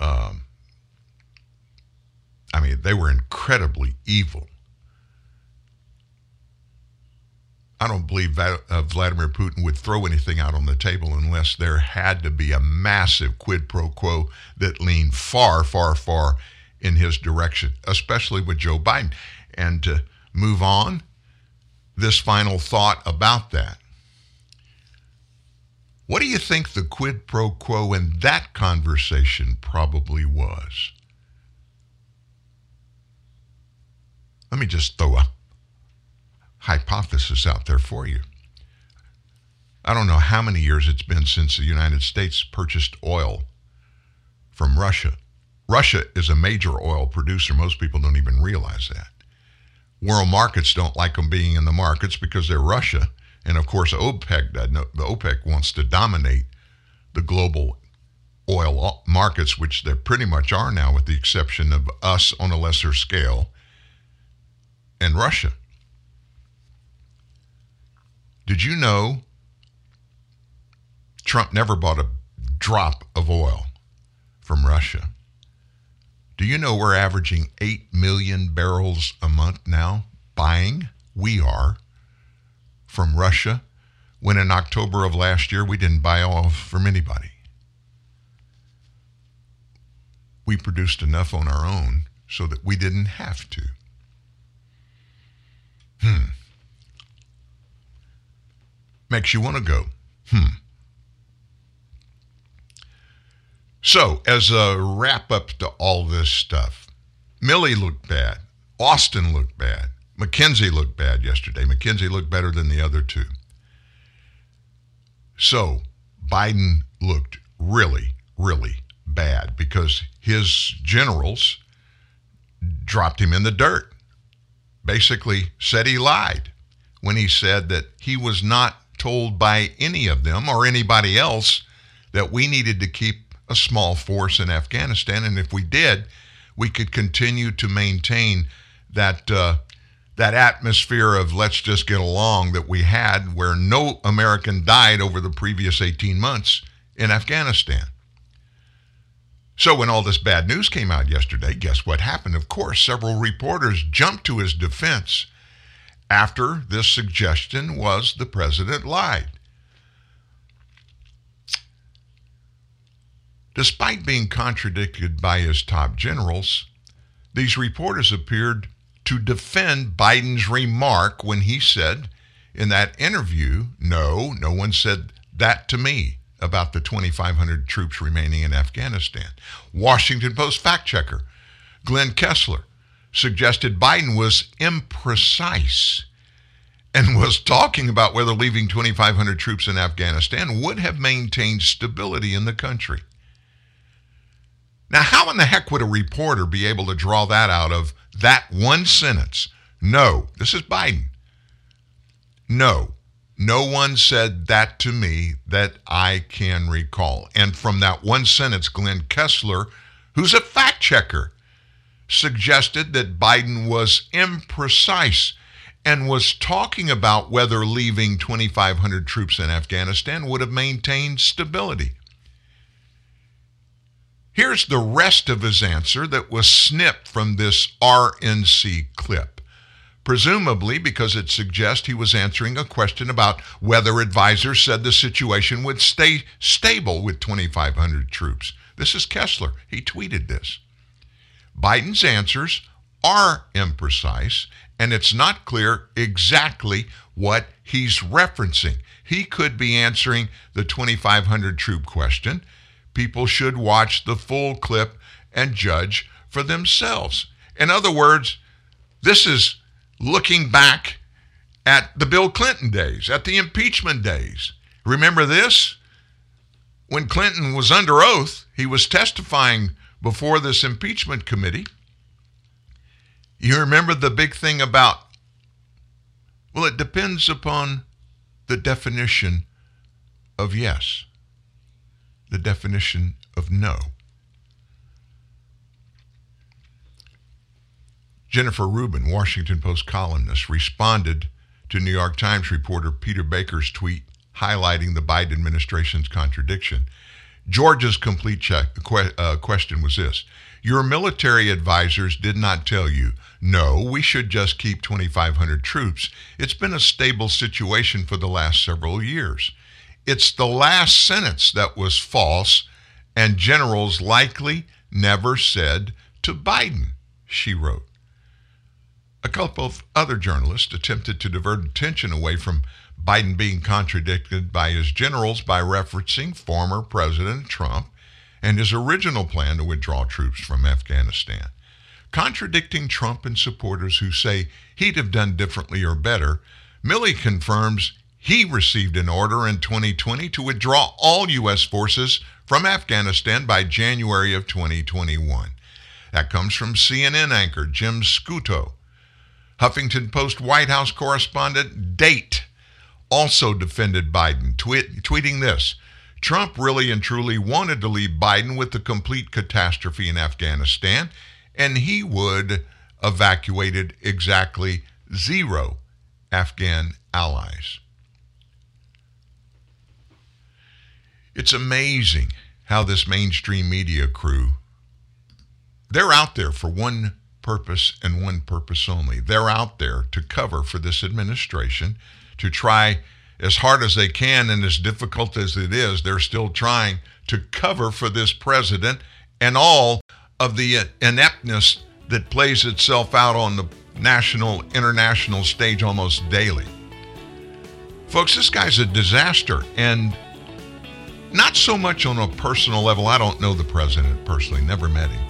Um, I mean, they were incredibly evil. I don't believe uh, Vladimir Putin would throw anything out on the table unless there had to be a massive quid pro quo that leaned far, far, far in his direction, especially with Joe Biden. And to move on, this final thought about that. What do you think the quid pro quo in that conversation probably was? Let me just throw a hypothesis out there for you. I don't know how many years it's been since the United States purchased oil from Russia. Russia is a major oil producer. Most people don't even realize that. World markets don't like them being in the markets because they're Russia. And of course, OPEC, uh, the OPEC wants to dominate the global oil markets, which they pretty much are now, with the exception of us on a lesser scale and Russia. Did you know Trump never bought a drop of oil from Russia? Do you know we're averaging 8 million barrels a month now buying? We are from Russia when in October of last year we didn't buy oil from anybody. We produced enough on our own so that we didn't have to. Hmm makes you want to go, hmm. So, as a wrap up to all this stuff, Milley looked bad. Austin looked bad. McKenzie looked bad yesterday. McKenzie looked better than the other two. So, Biden looked really, really bad because his generals dropped him in the dirt. Basically, said he lied when he said that he was not told by any of them or anybody else that we needed to keep a small force in Afghanistan, and if we did, we could continue to maintain that uh, that atmosphere of let's just get along that we had, where no American died over the previous 18 months in Afghanistan. So when all this bad news came out yesterday, guess what happened? Of course, several reporters jumped to his defense after this suggestion was the president lied. Despite being contradicted by his top generals, these reporters appeared to defend Biden's remark when he said in that interview, no, no one said that to me about the 2,500 troops remaining in Afghanistan. Washington Post fact checker Glenn Kessler suggested Biden was imprecise and was talking about whether leaving 2,500 troops in Afghanistan would have maintained stability in the country. Now, how in the heck would a reporter be able to draw that out of that one sentence? No, this is Biden. No, no one said that to me that I can recall. And from that one sentence, Glenn Kessler, who's a fact checker, suggested that Biden was imprecise and was talking about whether leaving 2,500 troops in Afghanistan would have maintained stability. Here's the rest of his answer that was snipped from this RNC clip, presumably because it suggests he was answering a question about whether advisors said the situation would stay stable with 2,500 troops. This is Kessler. He tweeted this. Biden's answers are imprecise, and it's not clear exactly what he's referencing. He could be answering the 2,500 troop question. People should watch the full clip and judge for themselves. In other words, this is looking back at the Bill Clinton days, at the impeachment days. Remember this? When Clinton was under oath, he was testifying before this impeachment committee. You remember the big thing about, well, it depends upon the definition of yes, the definition of no. Jennifer Rubin, Washington Post columnist, responded to New York Times reporter Peter Baker's tweet highlighting the Biden administration's contradiction. Georgia's complete check, que- uh, question was this Your military advisors did not tell you, no, we should just keep 2,500 troops. It's been a stable situation for the last several years. It's the last sentence that was false, and generals likely never said to Biden, she wrote. A couple of other journalists attempted to divert attention away from Biden being contradicted by his generals by referencing former President Trump and his original plan to withdraw troops from Afghanistan. Contradicting Trump and supporters who say he'd have done differently or better, Milley confirms he received an order in 2020 to withdraw all U.S. forces from Afghanistan by January of 2021. That comes from CNN anchor Jim Sciutto. Huffington Post White House correspondent Date also defended Biden, tweet, tweeting this Trump really and truly wanted to leave Biden with the complete catastrophe in Afghanistan, and he would evacuated exactly zero Afghan allies. It's amazing how this mainstream media crew they're out there for one purpose and one purpose only. They're out there to cover for this administration to try as hard as they can and as difficult as it is, they're still trying to cover for this president and all of the ineptness that plays itself out on the national, international stage almost daily. Folks, this guy's a disaster. And not so much on a personal level. I don't know the president personally, never met him.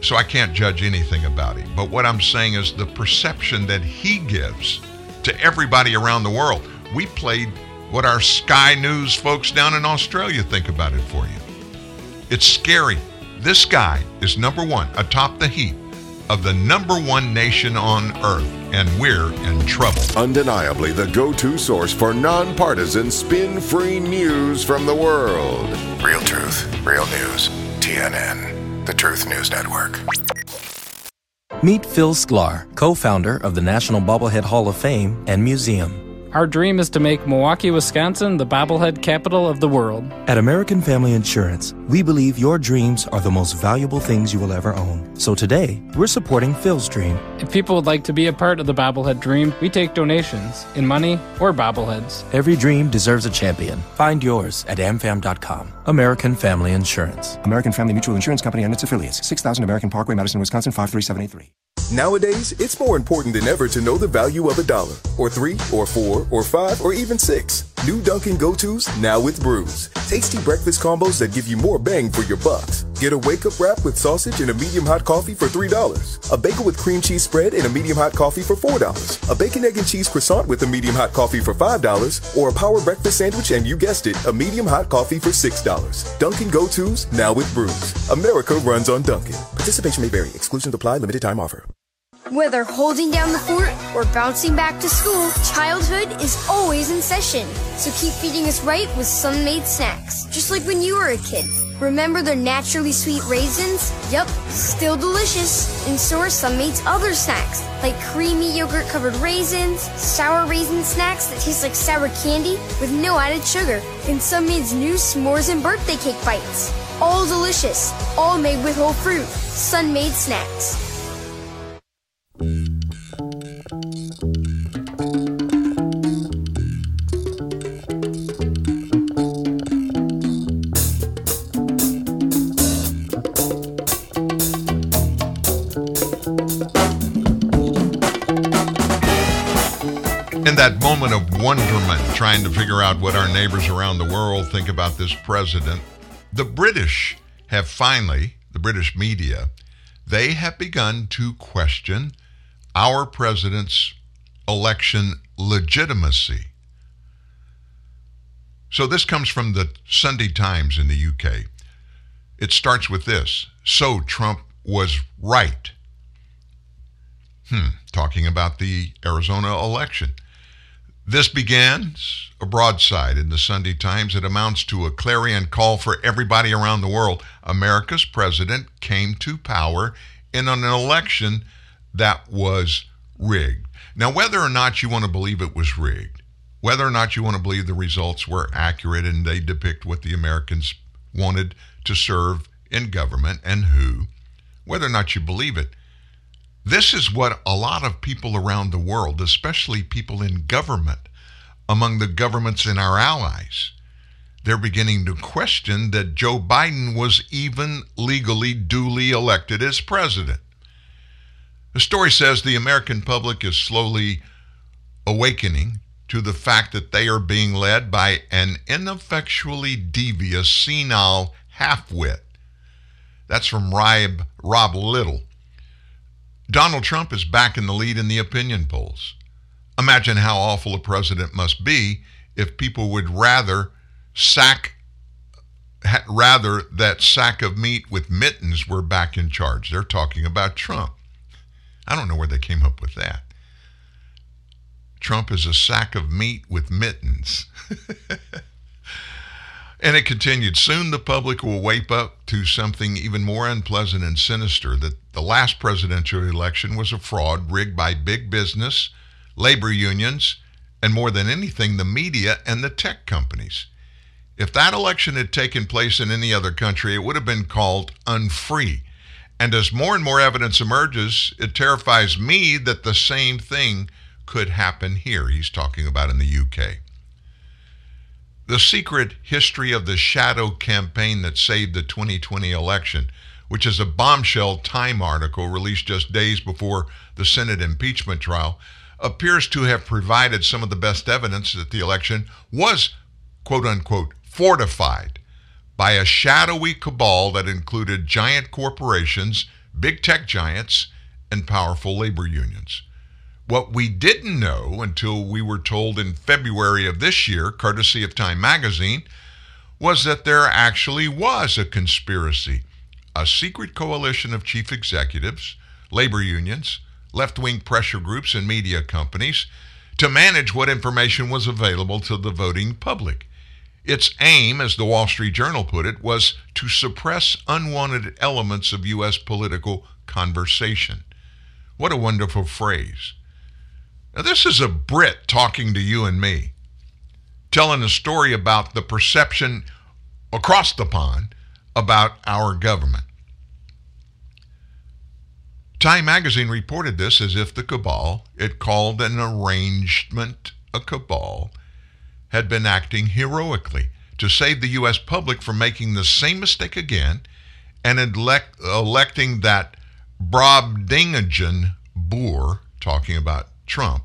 So I can't judge anything about him. But what I'm saying is the perception that he gives to everybody around the world. We played what our Sky News folks down in Australia think about it for you. It's scary. This guy is number one atop the heap of the number one nation on earth, and we're in trouble. Undeniably the go to source for nonpartisan, spin free news from the world. Real truth, real news. TNN, the Truth News Network. Meet Phil Sklar, co founder of the National Bobblehead Hall of Fame and Museum. Our dream is to make Milwaukee, Wisconsin the bobblehead capital of the world. At American Family Insurance, we believe your dreams are the most valuable things you will ever own. So today, we're supporting Phil's dream. If people would like to be a part of the bobblehead dream, we take donations in money or bobbleheads. Every dream deserves a champion. Find yours at amfam.com. American Family Insurance. American Family Mutual Insurance Company and its affiliates. 6000 American Parkway, Madison, Wisconsin 53783. Nowadays, it's more important than ever to know the value of a dollar, or three, or four, or five, or even six. New Dunkin' Go-Tos, now with brews. Tasty breakfast combos that give you more bang for your bucks. Get a wake-up wrap with sausage and a medium hot coffee for $3. A bagel with cream cheese spread and a medium hot coffee for $4. A bacon, egg, and cheese croissant with a medium hot coffee for $5. Or a power breakfast sandwich and you guessed it, a medium hot coffee for $6. Dunkin' Go-Tos, now with brews. America runs on Dunkin'. Participation may vary. Exclusions apply. Limited time offer. Whether holding down the fort or bouncing back to school, childhood is always in session. So keep feeding us right with Sun-Maid snacks, just like when you were a kid. Remember their naturally sweet raisins? Yup, still delicious. And so are Sun-Maid's other snacks, like creamy yogurt covered raisins, sour raisin snacks that taste like sour candy with no added sugar, and Sun-Maid's new s'mores and birthday cake bites. All delicious, all made with whole fruit. Sun-Maid snacks. In that moment of wonderment, trying to figure out what our neighbors around the world think about this president, the British have finally, the British media, they have begun to question our president's election legitimacy. So this comes from the Sunday Times in the UK. It starts with this So Trump was right. Hmm, talking about the Arizona election. This begins a broadside in the Sunday Times. It amounts to a clarion call for everybody around the world. America's president came to power in an election that was rigged. Now, whether or not you want to believe it was rigged, whether or not you want to believe the results were accurate and they depict what the Americans wanted to serve in government and who, whether or not you believe it, this is what a lot of people around the world, especially people in government, among the governments in our allies, they're beginning to question that Joe Biden was even legally duly elected as president. The story says the American public is slowly awakening to the fact that they are being led by an ineffectually devious, senile halfwit. That's from Rod, Liddle. Donald Trump is back in the lead in the opinion polls. Imagine how awful a president must be if people would rather sack rather that sack of meat with mittens were back in charge. They're talking about Trump. I don't know where they came up with that. Trump is a sack of meat with mittens. and it continued. Soon the public will wake up to something even more unpleasant and sinister that the last presidential election was a fraud rigged by big business, labor unions, and more than anything, the media and the tech companies. If that election had taken place in any other country, it would have been called unfree. And as more and more evidence emerges, it terrifies me that the same thing could happen here. He's talking about in the UK. The secret history of the shadow campaign that saved the 2020 election, which is a bombshell Time article released just days before the Senate impeachment trial, appears to have provided some of the best evidence that the election was, quote unquote, fortified by a shadowy cabal that included giant corporations, big tech giants, and powerful labor unions. What we didn't know until we were told in February of this year, courtesy of Time magazine, was that there actually was a conspiracy, a secret coalition of chief executives, labor unions, left wing pressure groups, and media companies to manage what information was available to the voting public. Its aim, as the Wall Street Journal put it, was to suppress unwanted elements of U.S. political conversation. What a wonderful phrase. Now, this is a Brit talking to you and me, telling a story about the perception across the pond about our government. Time magazine reported this as if the cabal, it called an arrangement a cabal, had been acting heroically to save the U.S. public from making the same mistake again and elect, electing that Brobdingnagian boor, talking about Trump,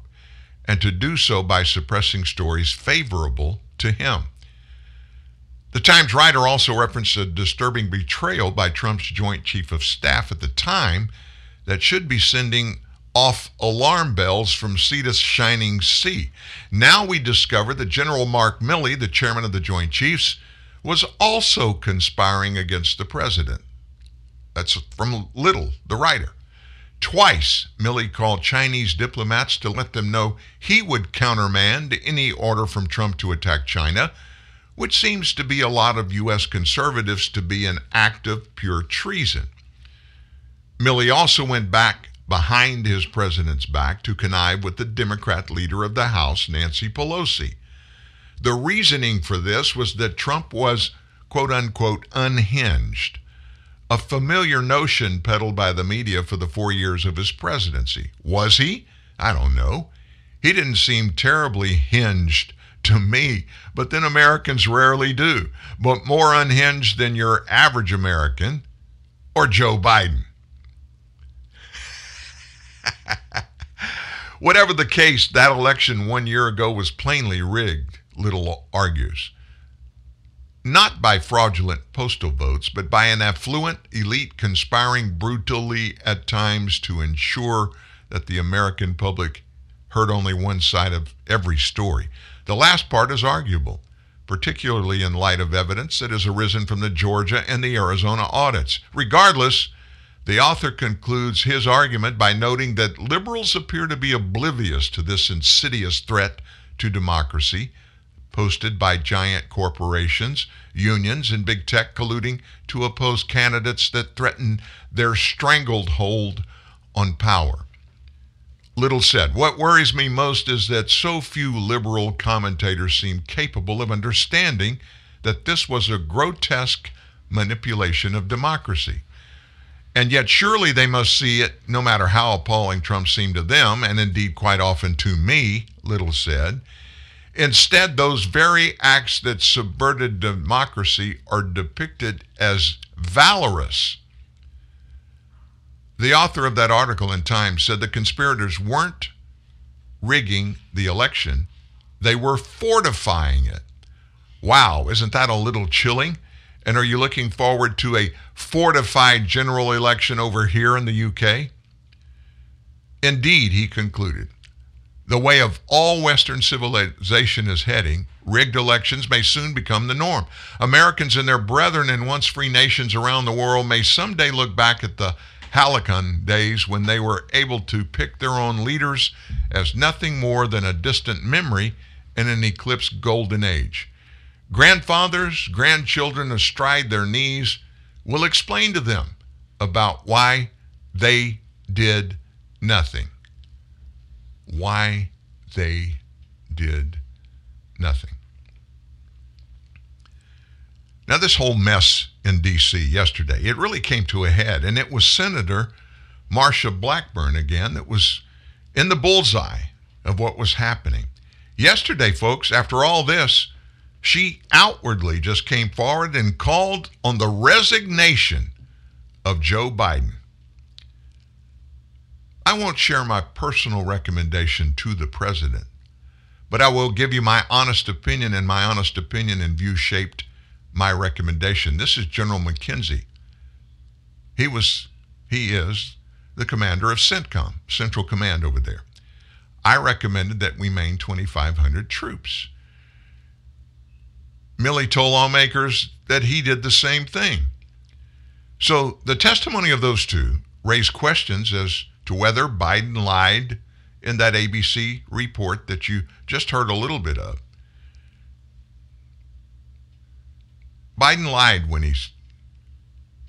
and to do so by suppressing stories favorable to him. The Times writer also referenced a disturbing betrayal by Trump's Joint Chief of Staff at the time that should be sending off alarm bells from to shining sea. Now we discover that General Mark Milley, the chairman of the Joint Chiefs, was also conspiring against the president. That's from Liddle, the writer. Twice, Milley called Chinese diplomats to let them know he would countermand any order from Trump to attack China, which seems to be a lot of U.S. conservatives to be an act of pure treason. Milley also went back behind his president's back to connive with the Democrat leader of the House, Nancy Pelosi. The reasoning for this was that Trump was, quote unquote, unhinged, a familiar notion peddled by the media for the four years of his presidency. Was he? I don't know. He didn't seem terribly hinged to me, but then Americans rarely do, but more unhinged than your average American or Joe Biden. Whatever the case, that election one year ago was plainly rigged, Liddle argues. Not by fraudulent postal votes, but by an affluent elite conspiring brutally at times to ensure that the American public heard only one side of every story. The last part is arguable, particularly in light of evidence that has arisen from the Georgia and the Arizona audits. Regardless, the author concludes his argument by noting that liberals appear to be oblivious to this insidious threat to democracy posted by giant corporations, unions, and big tech colluding to oppose candidates that threaten their strangled hold on power. Liddle said, What worries me most is that so few liberal commentators seem capable of understanding that this was a grotesque manipulation of democracy. And yet, surely they must see it, no matter how appalling Trump seemed to them, and indeed quite often to me, Liddle said. Instead, those very acts that subverted democracy are depicted as valorous. The author of that article in Time said the conspirators weren't rigging the election, they were fortifying it. Wow, isn't that a little chilling? And are you looking forward to a fortified general election over here in the UK? Indeed, he concluded, the way of all Western civilization is heading, rigged elections may soon become the norm. Americans and their brethren in once free nations around the world may someday look back at the Halcyon days when they were able to pick their own leaders as nothing more than a distant memory in an eclipsed golden age. Grandfathers, grandchildren astride their knees will explain to them about why they did nothing. Why they did nothing. Now, this whole mess in D.C. yesterday, it really came to a head, and it was Senator Marsha Blackburn again that was in the bullseye of what was happening. Yesterday, folks, after all this, she outwardly just came forward and called on the resignation of Joe Biden. I won't share my personal recommendation to the president, but I will give you my honest opinion, and my honest opinion and view shaped my recommendation. This is General McKenzie. He was, he is the commander of CENTCOM, Central Command over there. I recommended that we main 2,500 troops. Milley told lawmakers that he did the same thing. So the testimony of those two raised questions as to whether Biden lied in that ABC report that you just heard a little bit of. Biden lied when he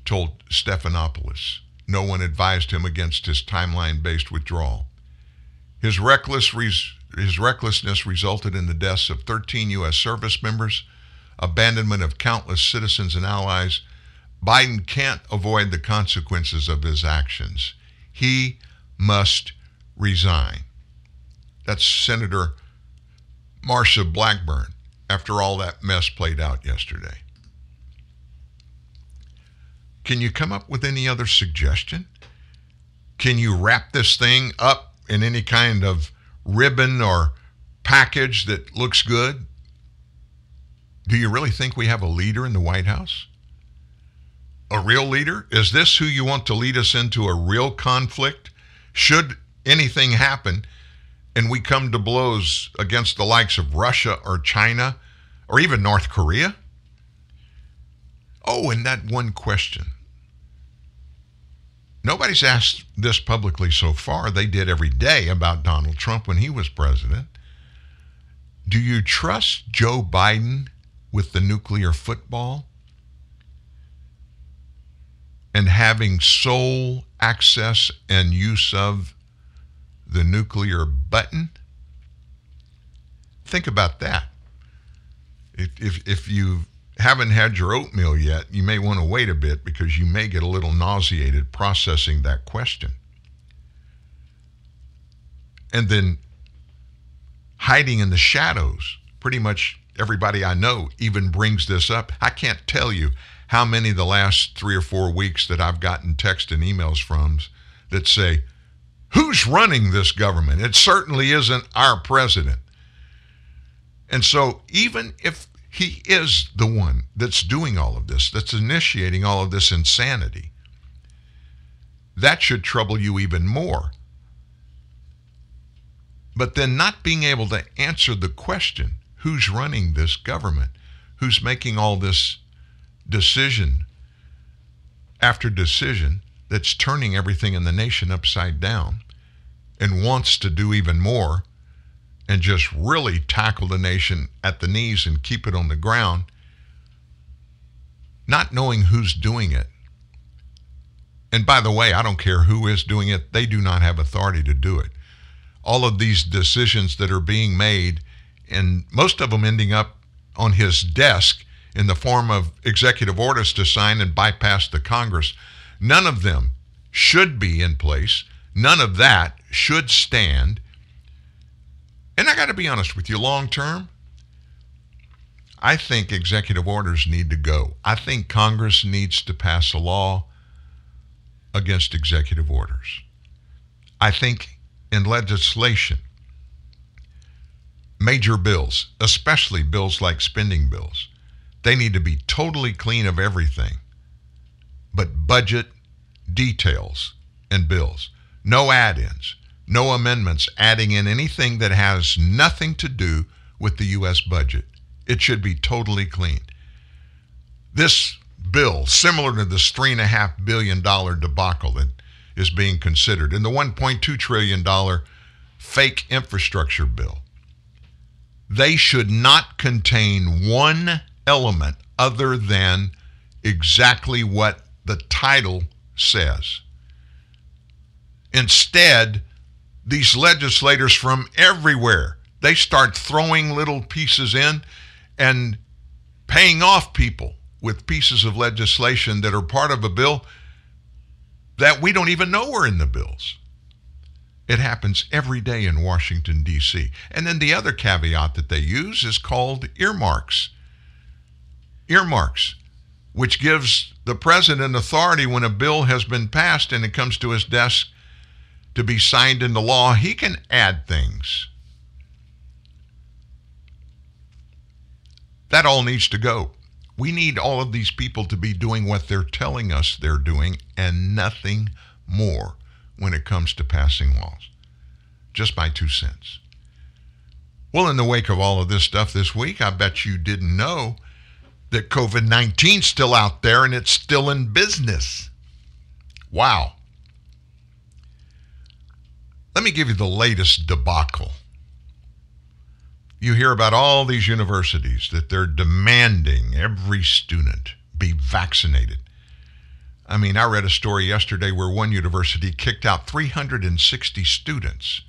told Stephanopoulos no one advised him against his timeline based withdrawal. His, reckless res- his recklessness resulted in the deaths of 13 U.S. service members abandonment of countless citizens and allies, Biden can't avoid the consequences of his actions. He must resign. That's Senator Marsha Blackburn after all that mess played out yesterday. Can you come up with any other suggestion? Can you wrap this thing up in any kind of ribbon or package that looks good? Do you really think we have a leader in the White House? A real leader? Is this who you want to lead us into a real conflict? Should anything happen and we come to blows against the likes of Russia or China or even North Korea? Oh, and that one question. Nobody's asked this publicly so far. They did every day about Donald Trump when he was president. Do you trust Joe Biden with the nuclear football and having sole access and use of the nuclear button. Think about that. If, if, if you haven't had your oatmeal yet, you may want to wait a bit because you may get a little nauseated processing that question. And then hiding in the shadows, pretty much everybody I know even brings this up. I can't tell you how many the last three or four weeks that I've gotten text and emails from that say, Who's running this government? It certainly isn't our president. And so, even if he is the one that's doing all of this, that's initiating all of this insanity, that should trouble you even more. But then, not being able to answer the question who's running this government, who's making all this decision after decision that's turning everything in the nation upside down and wants to do even more and just really tackle the nation at the knees and keep it on the ground, not knowing who's doing it. And by the way, I don't care who is doing it, they do not have authority to do it. all of these decisions that are being made, and most of them ending up on his desk in the form of executive orders to sign and bypass the Congress. None of them should be in place. None of that should stand. And I got to be honest with you, long term, I think executive orders need to go. I think Congress needs to pass a law against executive orders. I think in legislation, major bills, especially bills like spending bills, they need to be totally clean of everything but budget details and bills. No add ins, no amendments adding in anything that has nothing to do with the U.S. budget. It should be totally clean. This bill, similar to this $3.5 billion debacle that is being considered, and the $1.2 trillion fake infrastructure bill, they should not contain one element other than exactly what the title says. Instead, these legislators from everywhere, they start throwing little pieces in and paying off people with pieces of legislation that are part of a bill that we don't even know are in the bills. It happens every day in Washington, D.C. And then the other caveat that they use is called earmarks. Earmarks, which gives the president authority when a bill has been passed and it comes to his desk to be signed into law, he can add things. That all needs to go. We need all of these people to be doing what they're telling us they're doing and nothing more when it comes to passing laws. Just my two cents. Well, in the wake of all of this stuff this week, I bet you didn't know that COVID 19's still out there and it's still in business. Wow. Let me give you the latest debacle you hear about all these universities that they're demanding every student be vaccinated. I mean, I read a story yesterday where one university kicked out 360 students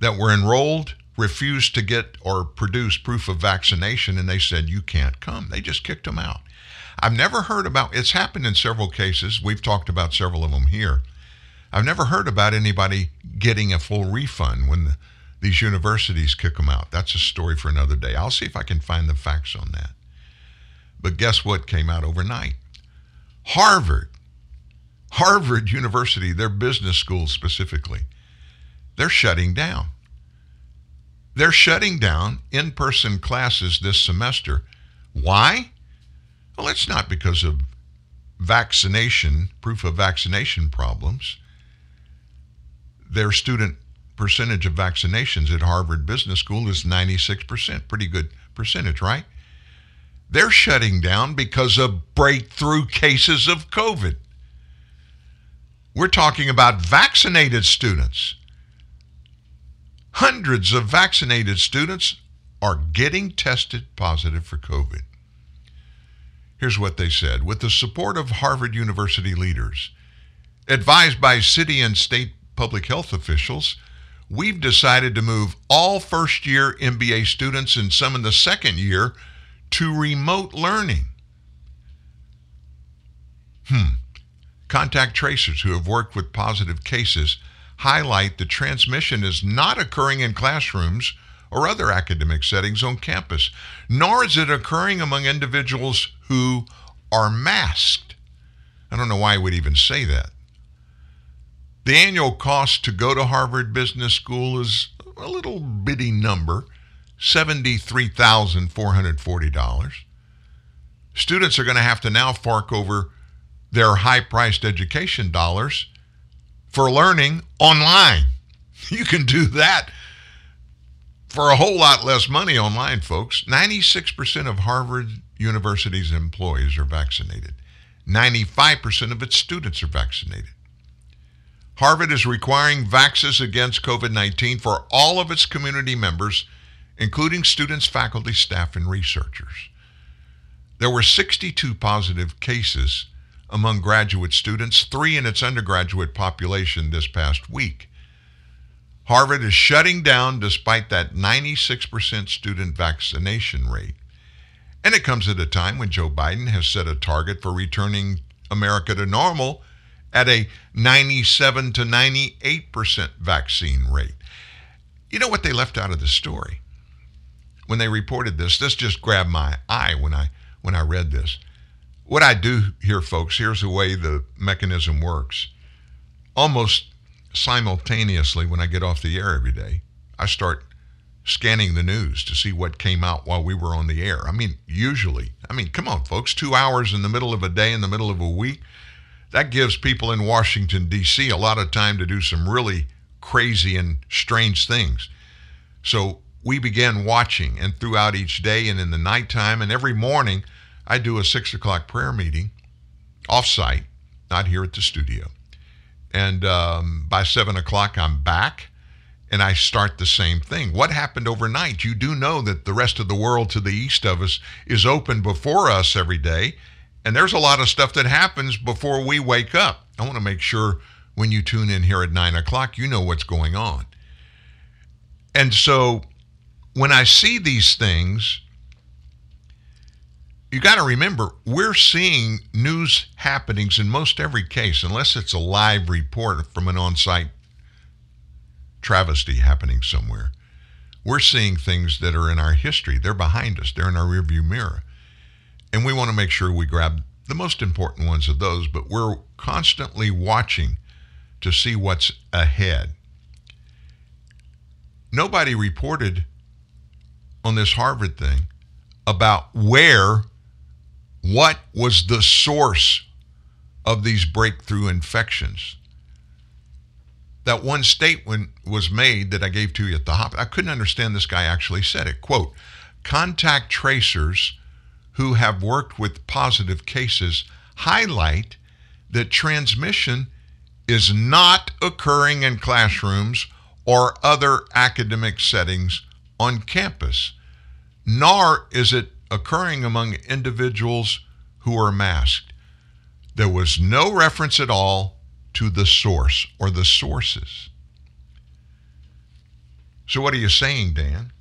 that were enrolled, refused to get or produce proof of vaccination, and they said, You can't come. They just kicked them out. I've never heard about it's happened in several cases. We've talked about several of them here. I've never heard about anybody getting a full refund when the these universities kick them out. That's a story for another day. I'll see if I can find the facts on that. But guess what came out overnight? Harvard, Harvard University, their business school specifically, they're shutting down. They're shutting down in person classes this semester. Why? Well, it's not because of vaccination, proof of vaccination problems. Their student percentage of vaccinations at Harvard Business School is 96%. Pretty good percentage, right? They're shutting down because of breakthrough cases of COVID. We're talking about vaccinated students. Hundreds of vaccinated students are getting tested positive for COVID. Here's what they said with the support of Harvard University leaders, advised by city and state public health officials, we've decided to move all first year MBA students and some in the second year to remote learning. Hmm. Contact tracers who have worked with positive cases highlight the transmission is not occurring in classrooms or other academic settings on campus, nor is it occurring among individuals who are masked. I don't know why I would even say that. The annual cost to go to Harvard Business School is a little bitty number $73,440. Students are going to have to now fork over their high priced education dollars for learning online. You can do that for a whole lot less money online, folks. 96% of Harvard University's employees are vaccinated, 95% of its students are vaccinated. Harvard is requiring vaxes against COVID 19 for all of its community members, including students, faculty, staff, and researchers. There were 62 positive cases among graduate students, three in its undergraduate population this past week. Harvard is shutting down despite that 96% student vaccination rate. And it comes at a time when Joe Biden has set a target for returning America to normal at a 97 to 98% vaccine rate. You know what they left out of the story? When they reported this, this just grabbed my eye when I when I read this. What I do here, folks, here's the way the mechanism works. Almost simultaneously, when I get off the air every day, I start scanning the news to see what came out while we were on the air. I mean, usually, I mean, come on, folks, two hours in the middle of a day, in the middle of a week, that gives people in Washington, D.C. a lot of time to do some really crazy and strange things. So we began watching, and throughout each day and in the nighttime, and every morning, I do a six o'clock prayer meeting offsite, not here at the studio. And um, by seven o'clock, I'm back and I start the same thing. What happened overnight? You do know that the rest of the world to the east of us is open before us every day. And there's a lot of stuff that happens before we wake up. I want to make sure when you tune in here at nine o'clock, you know what's going on. And so when I see these things, you got to remember, we're seeing news happenings in most every case, unless it's a live report from an on site travesty happening somewhere. We're seeing things that are in our history. They're behind us, they're in our rearview mirror. And we want to make sure we grab the most important ones of those, but we're constantly watching to see what's ahead. Nobody reported on this Harvard thing about where what was the source of these breakthrough infections? That one statement was made that I gave to you at the hop. I couldn't understand this guy actually said it. Quote, contact tracers who have worked with positive cases highlight that transmission is not occurring in classrooms or other academic settings on campus, nor is it occurring among individuals who are masked. There was no reference at all to the source or the sources. So, what are you saying, Dan?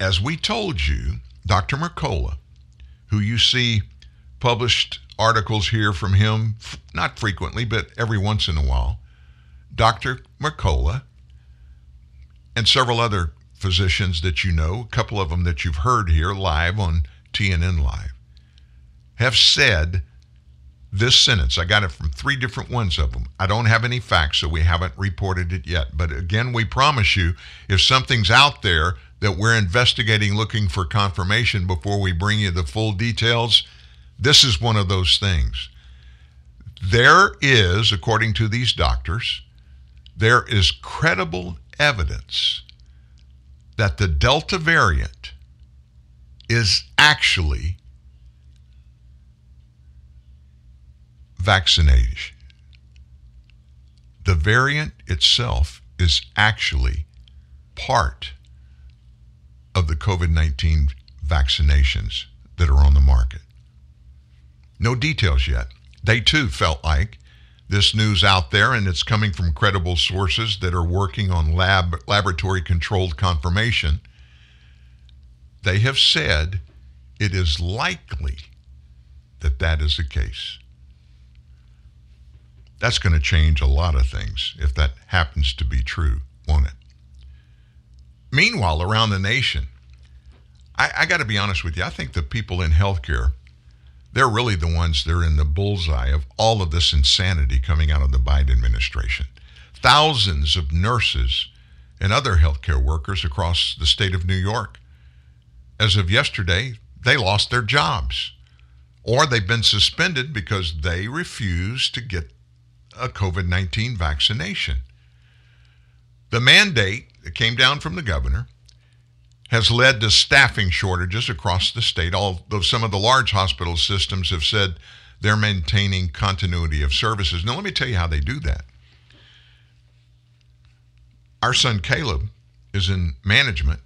As we told you, Dr. Mercola, who you see published articles here from him, not frequently, but every once in a while, Dr. Mercola and several other physicians that you know, a couple of them that you've heard here live on TNN Live, have said this sentence. I got it from three different ones of them. I don't have any facts, so we haven't reported it yet. But again, we promise you if something's out there that we're investigating, looking for confirmation before we bring you the full details, this is one of those things. There is, according to these doctors, there is credible evidence that the Delta variant is actually vaccination. The variant itself is actually part of the COVID 19 vaccinations that are on the market. No details yet. They too felt like this news out there, and it's coming from credible sources that are working on lab laboratory controlled confirmation. They have said it is likely that that is the case. That's going to change a lot of things if that happens to be true, won't it? Meanwhile, around the nation, I, I got to be honest with you. I think the people in healthcare they're really the ones that are in the bullseye of all of this insanity coming out of the Biden administration. Thousands of nurses and other healthcare workers across the state of New York, as of yesterday, they lost their jobs or they've been suspended because they refused to get a COVID 19 vaccination. The mandate that came down from the governor has led to staffing shortages across the state, although some of the large hospital systems have said they're maintaining continuity of services. Now, let me tell you how they do that. Our son Caleb is in management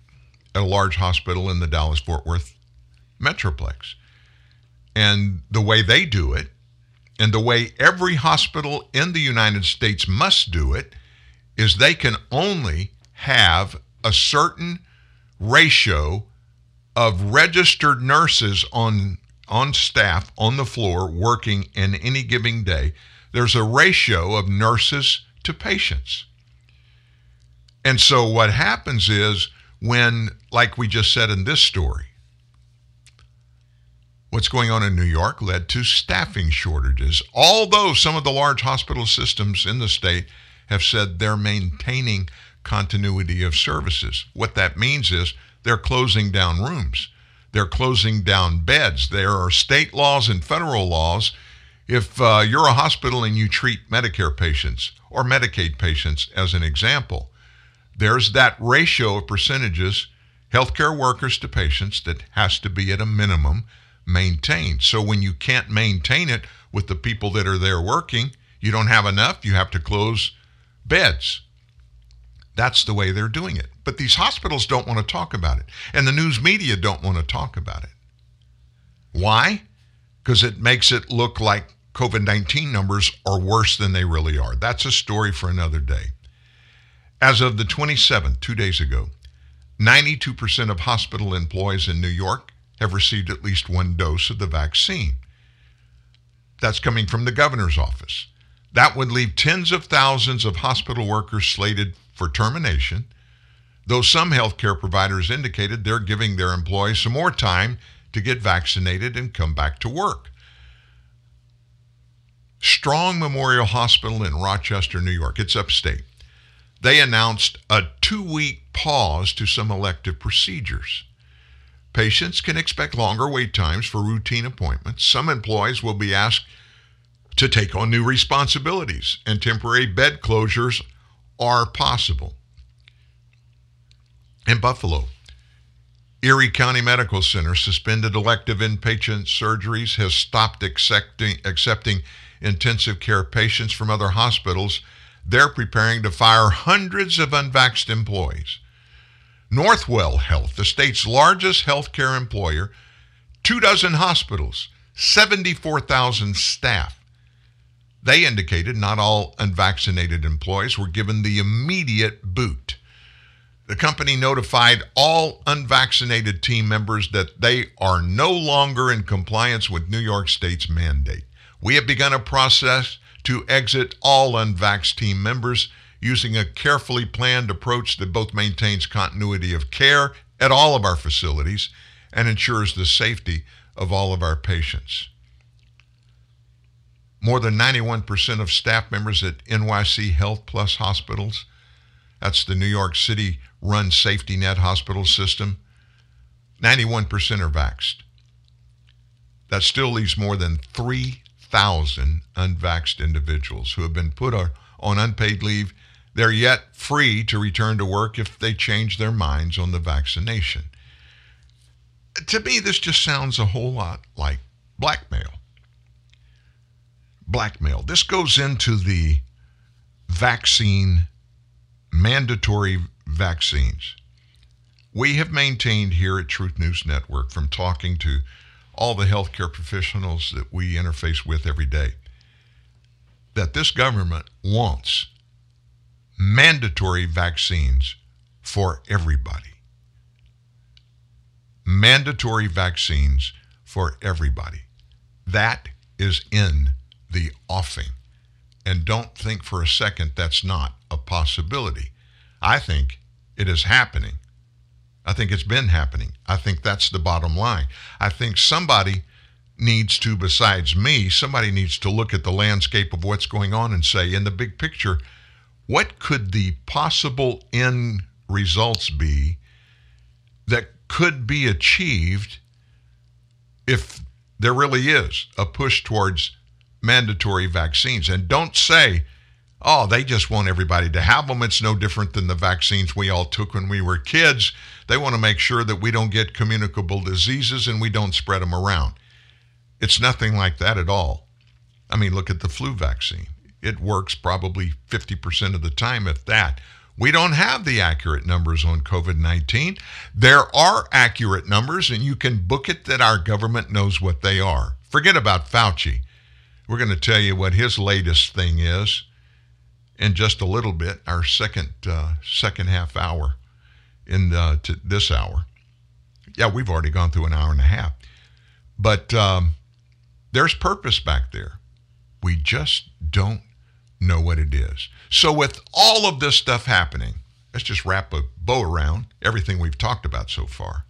at a large hospital in the Dallas Fort Worth Metroplex. And the way they do it, and the way every hospital in the United States must do it, is they can only have a certain ratio of registered nurses on on staff on the floor working in any given day. There's a ratio of nurses to patients. And so what happens is when like we just said in this story what's going on in New York led to staffing shortages. Although some of the large hospital systems in the state have said they're maintaining continuity of services. What that means is they're closing down rooms, they're closing down beds. There are state laws and federal laws. If uh, you're a hospital and you treat Medicare patients or Medicaid patients, as an example, there's that ratio of percentages, healthcare workers to patients, that has to be at a minimum maintained. So when you can't maintain it with the people that are there working, you don't have enough, you have to close beds. That's the way they're doing it. But these hospitals don't want to talk about it, and the news media don't want to talk about it. Why? Because it makes it look like COVID 19 numbers are worse than they really are. That's a story for another day. As of the 27th, two days ago, 92% of hospital employees in New York have received at least one dose of the vaccine. That's coming from the governor's office. That would leave tens of thousands of hospital workers slated for termination, though some healthcare providers indicated they're giving their employees some more time to get vaccinated and come back to work. Strong Memorial Hospital in Rochester, New York, it's upstate. They announced a two week pause to some elective procedures. Patients can expect longer wait times for routine appointments. Some employees will be asked to take on new responsibilities, and temporary bed closures are possible. In Buffalo, Erie County Medical Center suspended elective inpatient surgeries, has stopped accepting, accepting intensive care patients from other hospitals. They're preparing to fire hundreds of unvaxxed employees. Northwell Health, the state's largest healthcare employer, two dozen hospitals, 74,000 staff. They indicated not all unvaccinated employees were given the immediate boot. The company notified all unvaccinated team members that they are no longer in compliance with New York State's mandate. We have begun a process to exit all unvaxxed team members using a carefully planned approach that both maintains continuity of care at all of our facilities and ensures the safety of all of our patients. More than 91% of staff members at NYC Health Plus hospitals, that's the New York City run safety net hospital system, 91% are vaxxed. That still leaves more than 3,000 unvaxxed individuals who have been put on unpaid leave they're yet free to return to work if they change their minds on the vaccination. To me, this just sounds a whole lot like blackmail. Blackmail. This goes into the vaccine, mandatory vaccines. We have maintained here at Truth News Network from talking to all the healthcare professionals that we interface with every day that this government wants mandatory vaccines for everybody. Mandatory vaccines for everybody. That is in the offing. And don't think for a second that's not a possibility. I think it is happening. I think it's been happening. I think that's the bottom line. I think somebody needs to, besides me, somebody needs to look at the landscape of what's going on and say, in the big picture, what could the possible end results be that could be achieved if there really is a push towards mandatory vaccines? And don't say, oh, they just want everybody to have them. It's no different than the vaccines we all took when we were kids. They want to make sure that we don't get communicable diseases and we don't spread them around. It's nothing like that at all. I mean, look at the flu vaccine it works probably 50% of the time, if that. We don't have the accurate numbers on COVID 19. There are accurate numbers, and you can book it that our government knows what they are. Forget about Fauci. We're going to tell you what his latest thing is. in just a little bit, our second uh, second half hour in the, to this hour. Yeah, we've already gone through an hour and a half, but um, there's purpose back there. We just don't know what it is. So, with all of this stuff happening, let's just wrap a bow around everything we've talked about so far.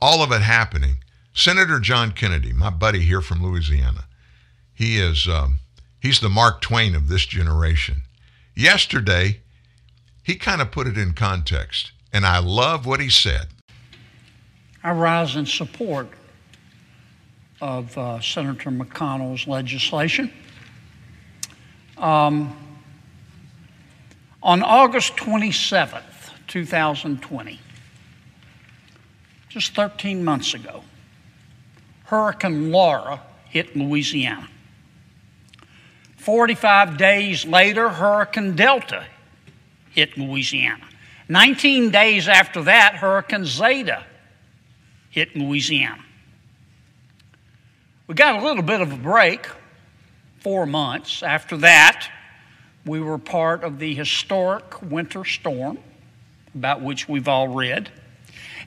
All of it happening. Senator John Kennedy, my buddy here from Louisiana, he is um, he's the Mark Twain of this generation. Yesterday, he kind of put it in context, and I love what he said. I rise in support of uh, Senator McConnell's legislation. Um, on August 27th, 2020, just 13 months ago, Hurricane Laura hit Louisiana. 45 days later, Hurricane Delta hit Louisiana. 19 days after that, Hurricane Zeta hit Louisiana. We got a little bit of a break, four months. After that, we were part of the historic winter storm, about which we've all read.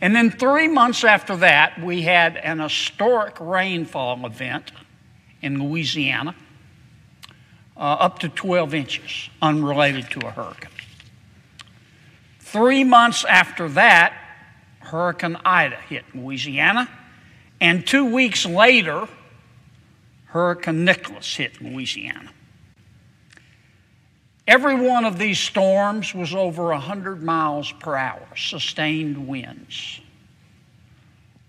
And then three months after that, we had an historic rainfall event in Louisiana, uh, up to 12 inches, unrelated to a hurricane. Three months after that, Hurricane Ida hit Louisiana, and two weeks later, Hurricane Nicholas hit Louisiana. Every one of these storms was over 100 miles per hour, sustained winds.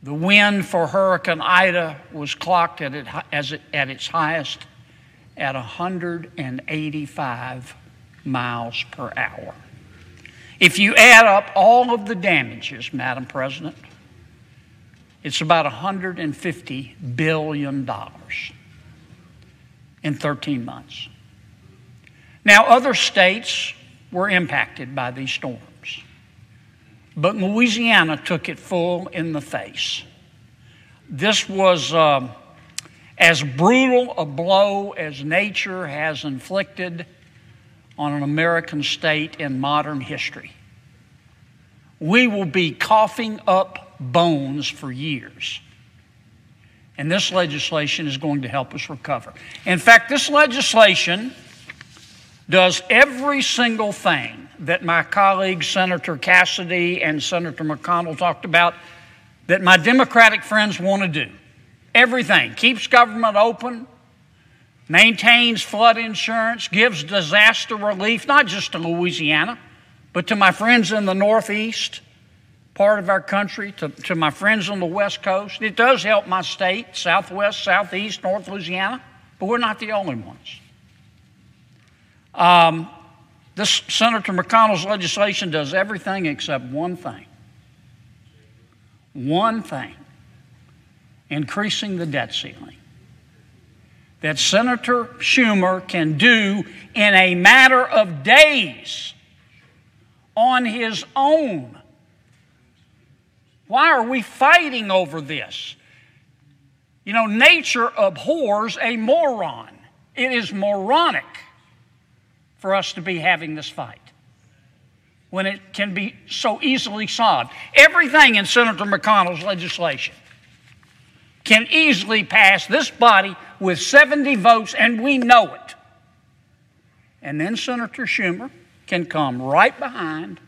The wind for Hurricane Ida was clocked at, it, as it, at its highest at 185 miles per hour. If you add up all of the damages, Madam President, it's about $150 billion in 13 months. Now, other states were impacted by these storms, but Louisiana took it full in the face. This was uh, as brutal a blow as nature has inflicted on an American state in modern history. We will be coughing up bones for years. And this legislation is going to help us recover. In fact, this legislation does every single thing that my colleagues, Senator Cassidy and Senator McConnell, talked about that my Democratic friends want to do. Everything. Keeps government open, maintains flood insurance, gives disaster relief, not just to Louisiana, but to my friends in the Northeast part of our country, to, to my friends on the West Coast. It does help my state, Southwest, Southeast, North Louisiana, but we're not the only ones. Um, this Senator McConnell's legislation does everything except one thing. One thing increasing the debt ceiling. That Senator Schumer can do in a matter of days on his own. Why are we fighting over this? You know, nature abhors a moron. It is moronic for us to be having this fight when it can be so easily solved. Everything in Senator McConnell's legislation can easily pass this body with 70 votes, and we know it. And then Senator Schumer can come right behind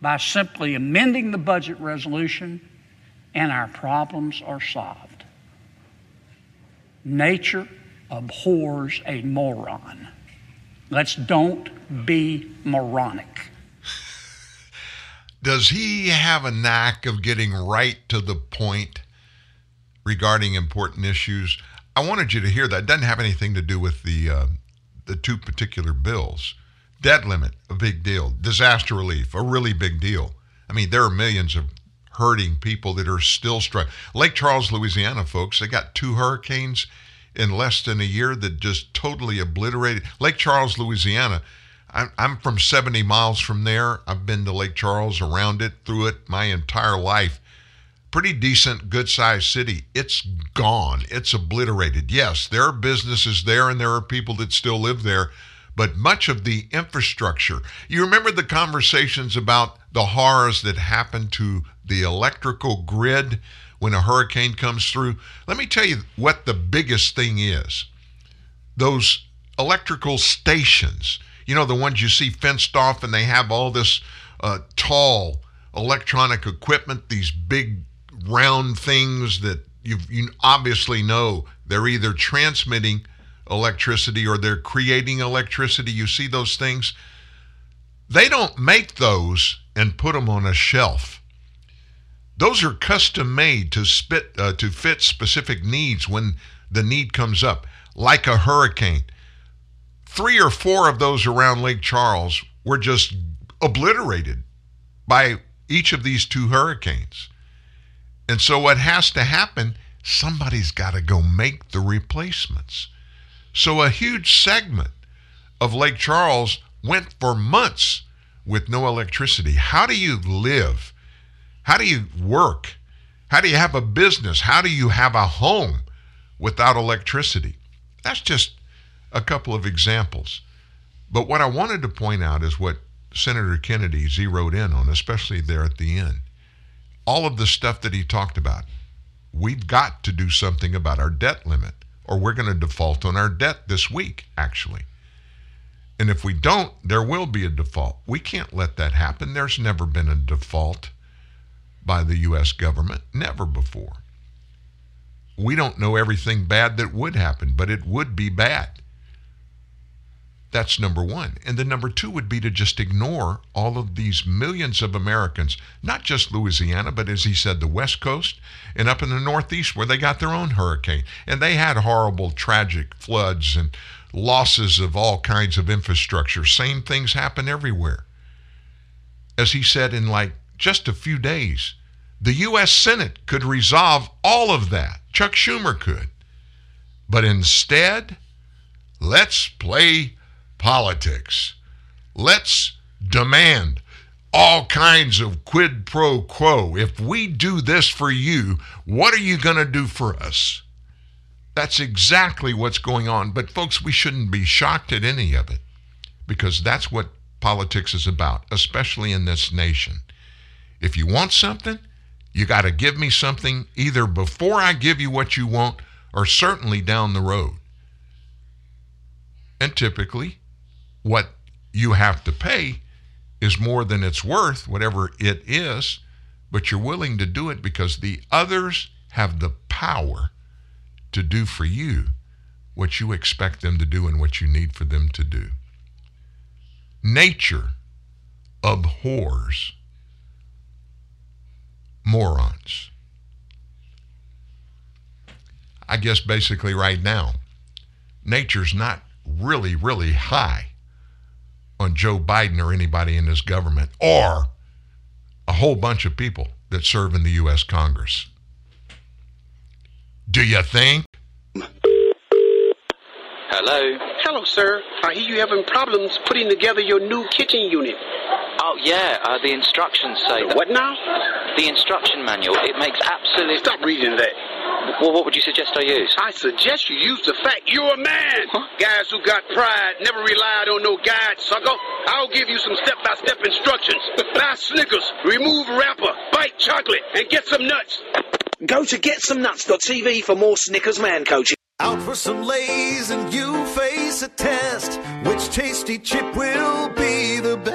by simply amending the budget resolution, and our problems are solved. Nature abhors a moron. Let's don't be moronic. Does he have a knack of getting right to the point regarding important issues? I wanted you to hear that. It doesn't have anything to do with the uh, the two particular bills. Debt limit, a big deal. Disaster relief, a really big deal. I mean, there are millions of hurting people that are still struggling. Lake Charles, Louisiana, folks, they got two hurricanes in less than a year that just totally obliterated. Lake Charles, Louisiana. I'm from 70 miles from there. I've been to Lake Charles, around it, through it my entire life. Pretty decent, good sized city. It's gone. It's obliterated. Yes, there are businesses there and there are people that still live there, but much of the infrastructure. You remember the conversations about the horrors that happen to the electrical grid when a hurricane comes through? Let me tell you what the biggest thing is those electrical stations, you know, the ones you see fenced off and they have all this uh, tall electronic equipment, these big round things that you you obviously know they're either transmitting electricity or they're creating electricity. You see those things? They don't make those and put them on a shelf. Those are custom made to spit uh, to fit specific needs when the need comes up, like a hurricane. Three or four of those around Lake Charles were just obliterated by each of these two hurricanes. And so, what has to happen, somebody's got to go make the replacements. So, a huge segment of Lake Charles went for months with no electricity. How do you live? How do you work? How do you have a business? How do you have a home without electricity? That's just a couple of examples. But what I wanted to point out is what Senator Kennedy zeroed in on, especially there at the end all of the stuff that he talked about. We've got to do something about our debt limit, or we're going to default on our debt this week, actually. And if we don't, there will be a default. We can't let that happen. There's never been a default by the U.S. government, never before. We don't know everything bad that would happen, but it would be bad. That's number one. And then number two would be to just ignore all of these millions of Americans, not just Louisiana, but as he said, the West Coast and up in the Northeast where they got their own hurricane. And they had horrible, tragic floods and losses of all kinds of infrastructure. Same things happen everywhere. As he said, in like just a few days, the U.S. Senate could resolve all of that. Chuck Schumer could. But instead, let's play politics. Let's demand all kinds of quid pro quo. If we do this for you, what are you going to do for us? That's exactly what's going on. But, folks, we shouldn't be shocked at any of it because that's what politics is about, especially in this nation. If you want something, you got to give me something either before I give you what you want or certainly down the road. And typically, what you have to pay is more than it's worth, whatever it is, but you're willing to do it because the others have the power to do for you what you expect them to do and what you need for them to do. Nature abhors morons. I guess basically right now, nature's not really, really high on Joe Biden or anybody in this government or a whole bunch of people that serve in the U.S. Congress. Do you think? Hello. Hello, sir. I hear you having problems putting together your new kitchen unit. Oh yeah, uh, the instructions say that. What now? The instruction manual. It makes absolute. Stop reading that. Well, what would you suggest I use? I suggest you use the fact you're a man. Huh? Guys who got pride never relied on no guide, sucker. I'll give you some step-by-step instructions. Buy Snickers, remove wrapper, bite chocolate, and get some nuts. Go to getsomenuts.tv for more Snickers man coaching. Out for some Lays and you face a test. Which tasty chip will be the best?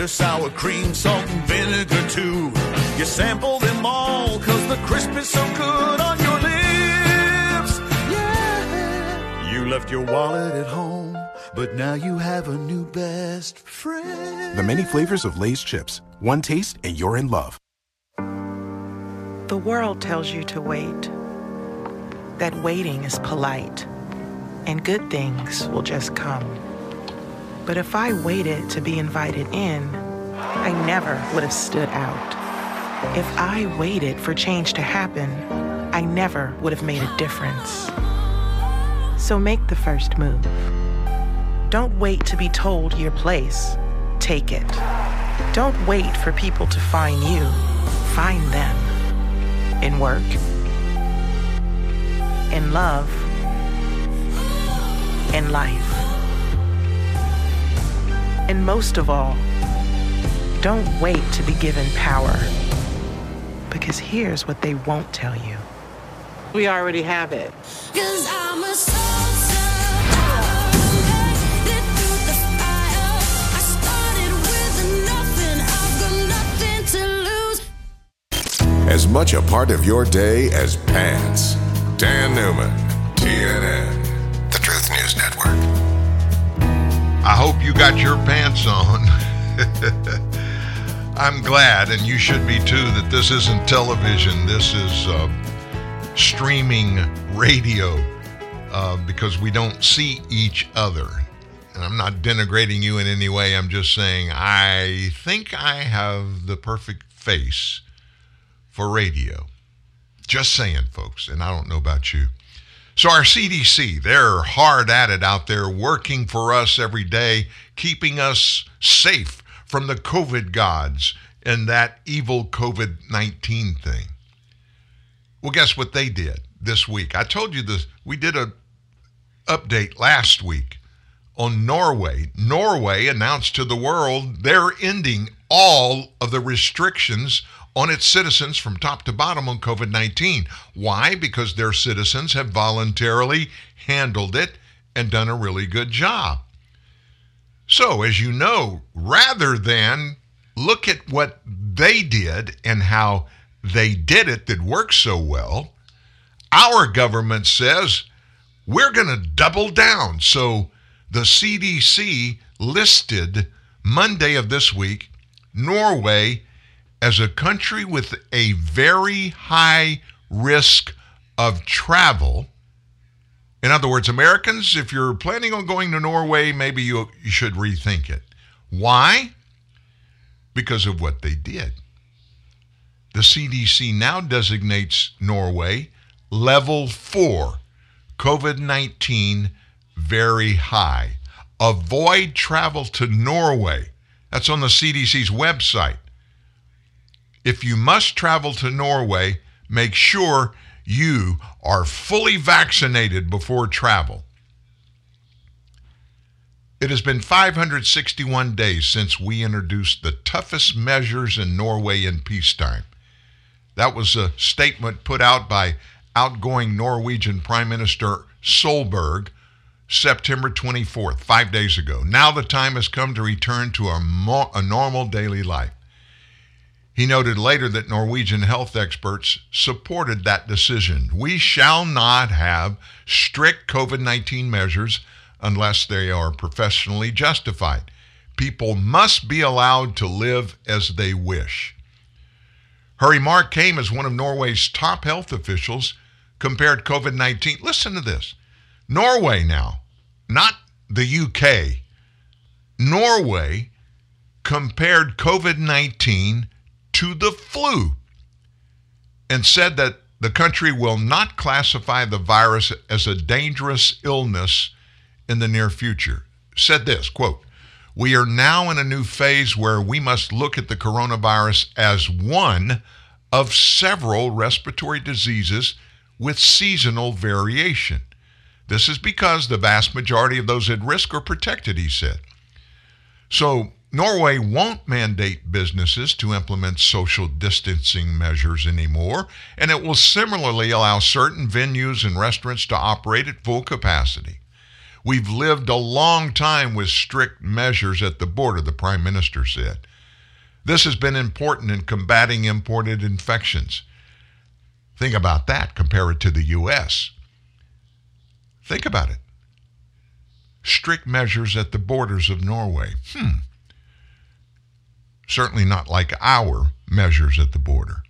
Cheddar sour cream, salt and vinegar too. You sample them all cause the crisp is so good on your lips. Yeah. You left your wallet at home, but now you have a new best friend. The many flavors of Lay's chips. One taste and you're in love. The world tells you to wait. That waiting is polite. And good things will just come. But if I waited to be invited in, I never would have stood out. If I waited for change to happen, I never would have made a difference. So make the first move. Don't wait to be told your place. Take it. Don't wait for people to find you. Find them. In work, in love, in life. And most of all, don't wait to be given power. Because here's what they won't tell you. We already have it. Cause I'm a As much a part of your day as pants. Dan Newman, TNN, I hope you got your pants on. I'm glad, and you should be too, that this isn't television. This is uh, streaming radio uh, because we don't see each other. And I'm not denigrating you in any way. I'm just saying I think I have the perfect face for radio. Just saying, folks. And I don't know about you. So, our CDC, they're hard at it out there, working for us every day, keeping us safe from the COVID gods and that evil COVID 19 thing. Well, guess what they did this week? I told you this. We did a update last week on Norway. Norway announced to the world they're ending all of the restrictions on its citizens from top to bottom on COVID 19. Why? Because their citizens have voluntarily handled it and done a really good job. So, as you know, rather than look at what they did and how they did it that worked so well, our government says we're going to double down. So, the CDC listed Monday of this week Norway as a country with a very high risk of travel. In other words, Americans, if you're planning on going to Norway, maybe you, you should rethink it. Why? Because of what they did. The CDC now designates Norway level four, COVID 19 very high. Avoid travel to Norway. That's on the CDC's website. If you must travel to Norway, make sure you are fully vaccinated before travel. It has been 561 days since we introduced the toughest measures in Norway in peacetime. That was a statement put out by outgoing Norwegian Prime Minister Solberg September 24th, five days ago. Now the time has come to return to a, mo- a normal daily life. He noted later that Norwegian health experts supported that decision. We shall not have strict COVID 19 measures unless they are professionally justified. People must be allowed to live as they wish. Her remark came as one of Norway's top health officials compared COVID 19. Listen to this Norway now, not the UK, Norway compared COVID 19 to the flu and said that the country will not classify the virus as a dangerous illness in the near future. Said this quote, We are now in a new phase where we must look at the coronavirus as one of several respiratory diseases with seasonal variation. This is because the vast majority of those at risk are protected, he said. So, Norway won't mandate businesses to implement social distancing measures anymore, and it will similarly allow certain venues and restaurants to operate at full capacity. We've lived a long time with strict measures at the border, the Prime Minister said. This has been important in combating imported infections. Think about that, compare it to the U.S. Think about it. Strict measures at the borders of Norway. Hmm certainly not like our measures at the border.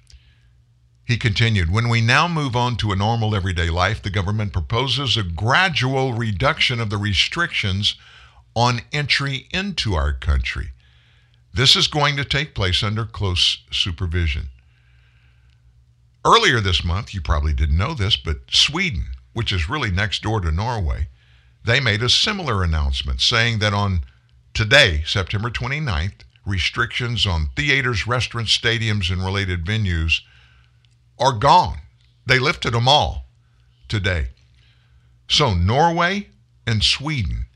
He continued, when we now move on to a normal everyday life, the government proposes a gradual reduction of the restrictions on entry into our country. This is going to take place under close supervision. Earlier this month, you probably didn't know this, but Sweden, which is really next door to Norway, they made a similar announcement saying that on today, September 29th, restrictions on theaters, restaurants, stadiums, and related venues are gone. They lifted them all. today. So, Norway and Sweden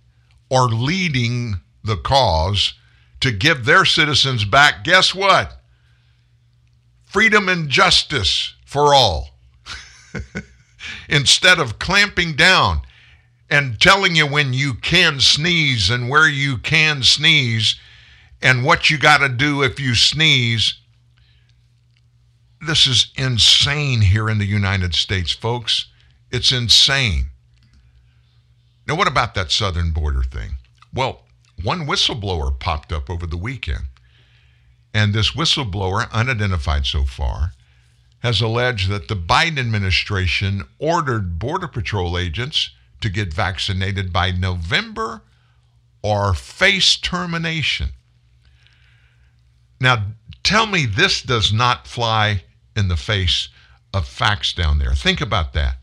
are leading the cause to give their citizens back, guess what? Freedom and justice for all. Instead of clamping down and telling you when you can sneeze and where you can sneeze and what you got to do if you sneeze. This is insane here in the United States, folks. It's insane. Now, what about that southern border thing? Well, one whistleblower popped up over the weekend. And this whistleblower, unidentified so far, has alleged that the Biden administration ordered Border Patrol agents to get vaccinated by November or face termination. Now, tell me this does not fly in the face of facts down there. Think about that.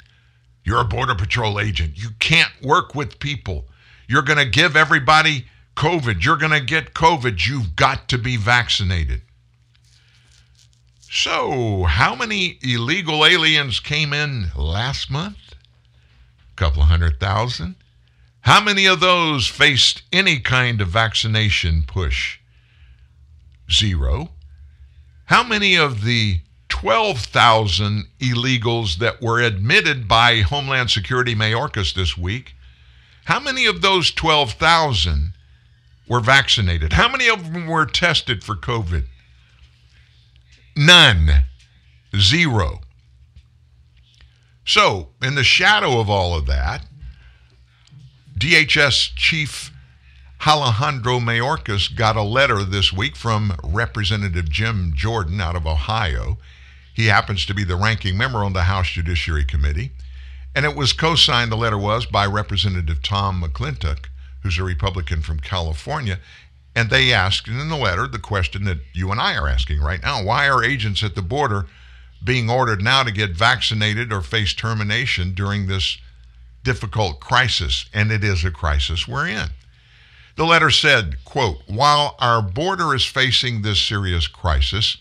You're a Border Patrol agent. You can't work with people. You're going to give everybody COVID. You're going to get COVID. You've got to be vaccinated. So, how many illegal aliens came in last month? A couple hundred thousand. How many of those faced any kind of vaccination push? Zero. How many of the 12,000 illegals that were admitted by Homeland Security Mayorkas this week, how many of those 12,000 were vaccinated? How many of them were tested for COVID? None. Zero. So, in the shadow of all of that, DHS Chief Alejandro Mayorkas got a letter this week from Representative Jim Jordan out of Ohio. He happens to be the ranking member on the House Judiciary Committee. And it was co signed, the letter was, by Representative Tom McClintock, who's a Republican from California. And they asked in the letter the question that you and I are asking right now why are agents at the border being ordered now to get vaccinated or face termination during this difficult crisis? And it is a crisis we're in. The letter said, quote, while our border is facing this serious crisis,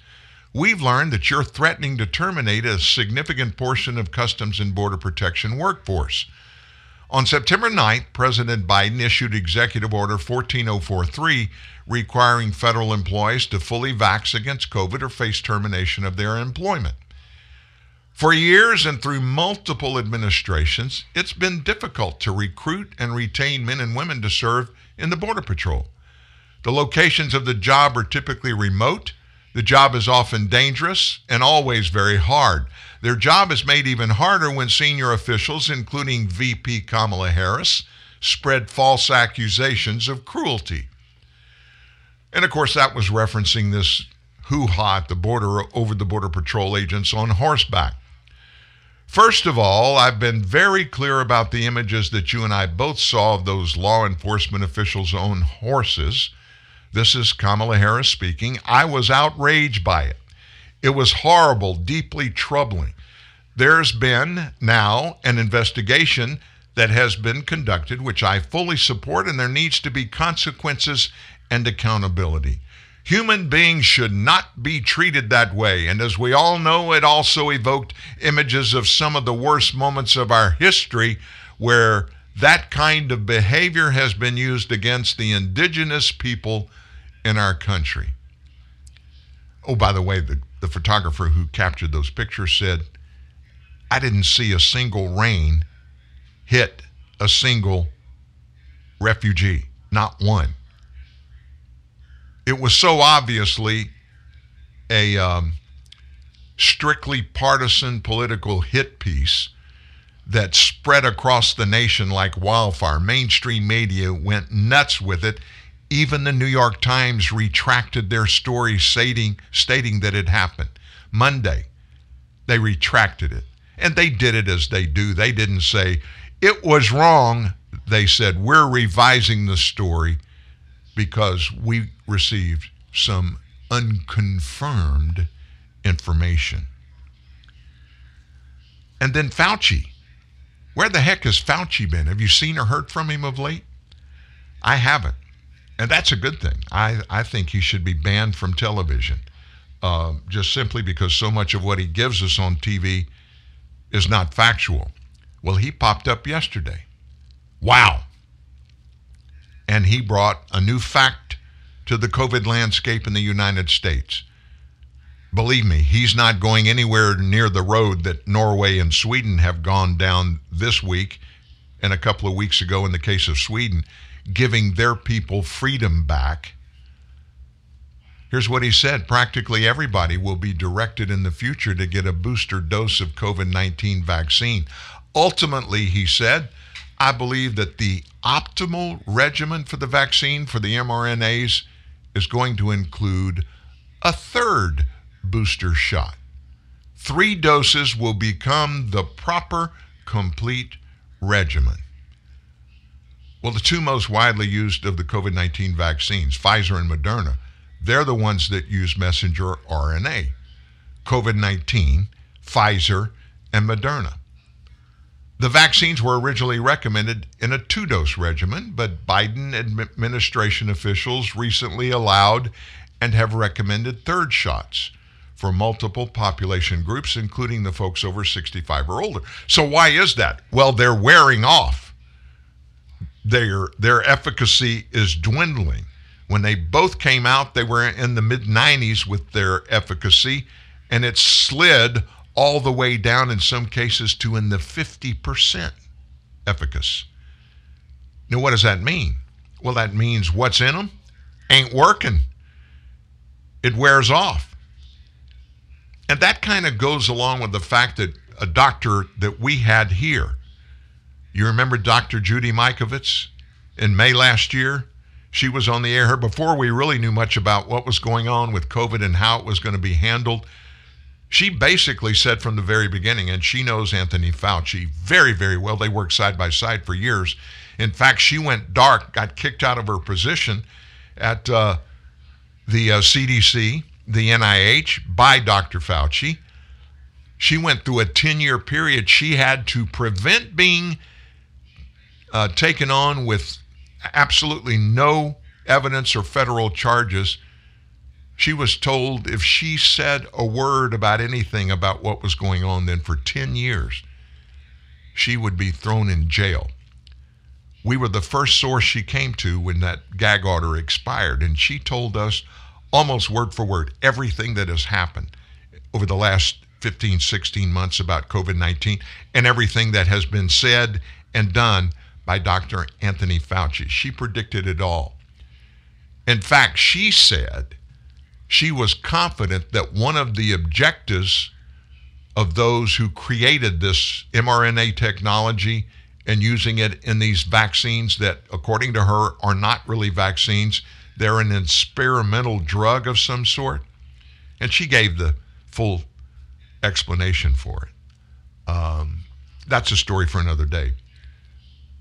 we've learned that you're threatening to terminate a significant portion of Customs and Border Protection workforce. On September 9th, President Biden issued Executive Order 14043 requiring federal employees to fully vax against COVID or face termination of their employment. For years and through multiple administrations, it's been difficult to recruit and retain men and women to serve in the Border Patrol. The locations of the job are typically remote. The job is often dangerous and always very hard. Their job is made even harder when senior officials, including VP Kamala Harris, spread false accusations of cruelty. And of course, that was referencing this hoo ha at the border over the Border Patrol agents on horseback. First of all, I've been very clear about the images that you and I both saw of those law enforcement officials on horses. This is Kamala Harris speaking. I was outraged by it. It was horrible, deeply troubling. There's been now an investigation that has been conducted, which I fully support, and there needs to be consequences and accountability. Human beings should not be treated that way. And as we all know, it also evoked images of some of the worst moments of our history where that kind of behavior has been used against the indigenous people in our country. Oh, by the way, the, the photographer who captured those pictures said, I didn't see a single rein hit a single refugee, not one. It was so obviously a um, strictly partisan political hit piece that spread across the nation like wildfire. Mainstream media went nuts with it. Even the New York Times retracted their story stating, stating that it happened. Monday, they retracted it. And they did it as they do. They didn't say, it was wrong. They said, we're revising the story because we received some unconfirmed information. And then Fauci. Where the heck has Fauci been? Have you seen or heard from him of late? I haven't. And that's a good thing. I, I think he should be banned from television uh, just simply because so much of what he gives us on TV is not factual. Well, he popped up yesterday. Wow. And he brought a new fact to the COVID landscape in the United States. Believe me, he's not going anywhere near the road that Norway and Sweden have gone down this week and a couple of weeks ago in the case of Sweden, giving their people freedom back. Here's what he said practically everybody will be directed in the future to get a booster dose of COVID 19 vaccine. Ultimately, he said, I believe that the optimal regimen for the vaccine for the mRNAs is going to include a third booster shot. Three doses will become the proper, complete regimen. Well, the two most widely used of the COVID 19 vaccines, Pfizer and Moderna, they're the ones that use messenger RNA. COVID 19, Pfizer, and Moderna. The vaccines were originally recommended in a two dose regimen, but Biden administration officials recently allowed and have recommended third shots for multiple population groups, including the folks over 65 or older. So, why is that? Well, they're wearing off. Their, their efficacy is dwindling. When they both came out, they were in the mid 90s with their efficacy, and it slid all the way down in some cases to in the 50% efficacy. Now, what does that mean? Well, that means what's in them ain't working. It wears off. And that kind of goes along with the fact that a doctor that we had here, you remember Dr. Judy Mikovits in May last year? She was on the air before we really knew much about what was going on with COVID and how it was going to be handled. She basically said from the very beginning, and she knows Anthony Fauci very, very well. They worked side by side for years. In fact, she went dark, got kicked out of her position at uh, the uh, CDC the NIH by Dr. Fauci. She went through a 10 year period. She had to prevent being uh, taken on with absolutely no evidence or federal charges. She was told if she said a word about anything about what was going on, then for 10 years, she would be thrown in jail. We were the first source she came to when that gag order expired, and she told us almost word for word everything that has happened over the last 15, 16 months about COVID 19 and everything that has been said and done by Dr. Anthony Fauci. She predicted it all. In fact, she said she was confident that one of the objectives of those who created this mRNA technology and using it in these vaccines that, according to her, are not really vaccines they're an experimental drug of some sort. And she gave the full explanation for it. Um, that's a story for another day.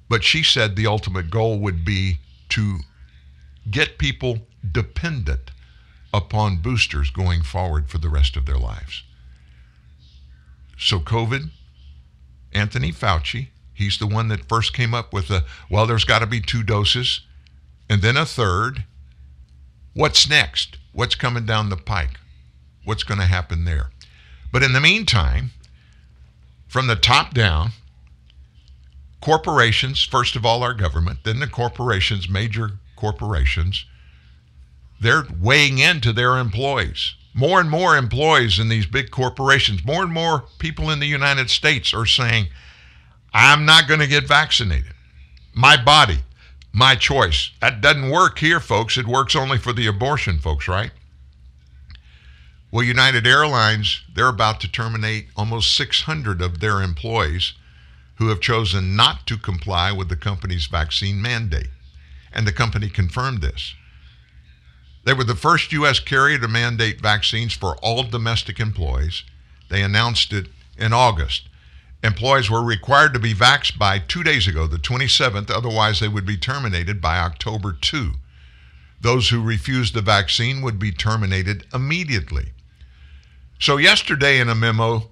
But she said the ultimate goal would be to get people dependent upon boosters going forward for the rest of their lives. So, COVID, Anthony Fauci, he's the one that first came up with the, well, there's got to be two doses, and then a third, What's next? What's coming down the pike? What's going to happen there? But in the meantime, from the top down, corporations, first of all, our government, then the corporations, major corporations, they're weighing into their employees. More and more employees in these big corporations, more and more people in the United States are saying, I'm not going to get vaccinated. My body, my choice. That doesn't work here, folks. It works only for the abortion folks, right? Well, United Airlines, they're about to terminate almost 600 of their employees who have chosen not to comply with the company's vaccine mandate. And the company confirmed this. They were the first U.S. carrier to mandate vaccines for all domestic employees. They announced it in August. Employees were required to be vaxxed by two days ago, the 27th, otherwise, they would be terminated by October 2. Those who refused the vaccine would be terminated immediately. So, yesterday in a memo,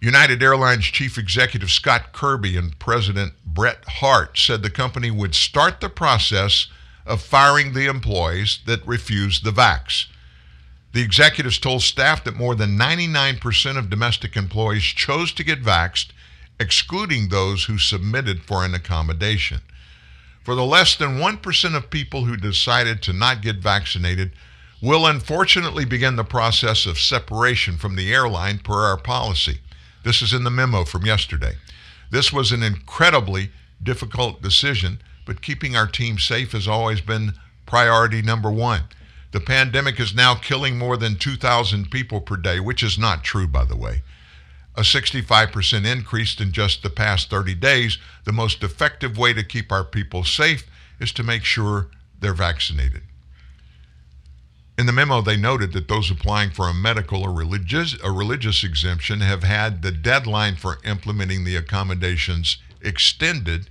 United Airlines Chief Executive Scott Kirby and President Brett Hart said the company would start the process of firing the employees that refused the vax. The executives told staff that more than 99% of domestic employees chose to get vaxxed excluding those who submitted for an accommodation. For the less than 1% of people who decided to not get vaccinated, will unfortunately begin the process of separation from the airline per our policy. This is in the memo from yesterday. This was an incredibly difficult decision, but keeping our team safe has always been priority number one. The pandemic is now killing more than 2,000 people per day, which is not true, by the way. A 65% increase in just the past 30 days. The most effective way to keep our people safe is to make sure they're vaccinated. In the memo, they noted that those applying for a medical or religious, a religious exemption have had the deadline for implementing the accommodations extended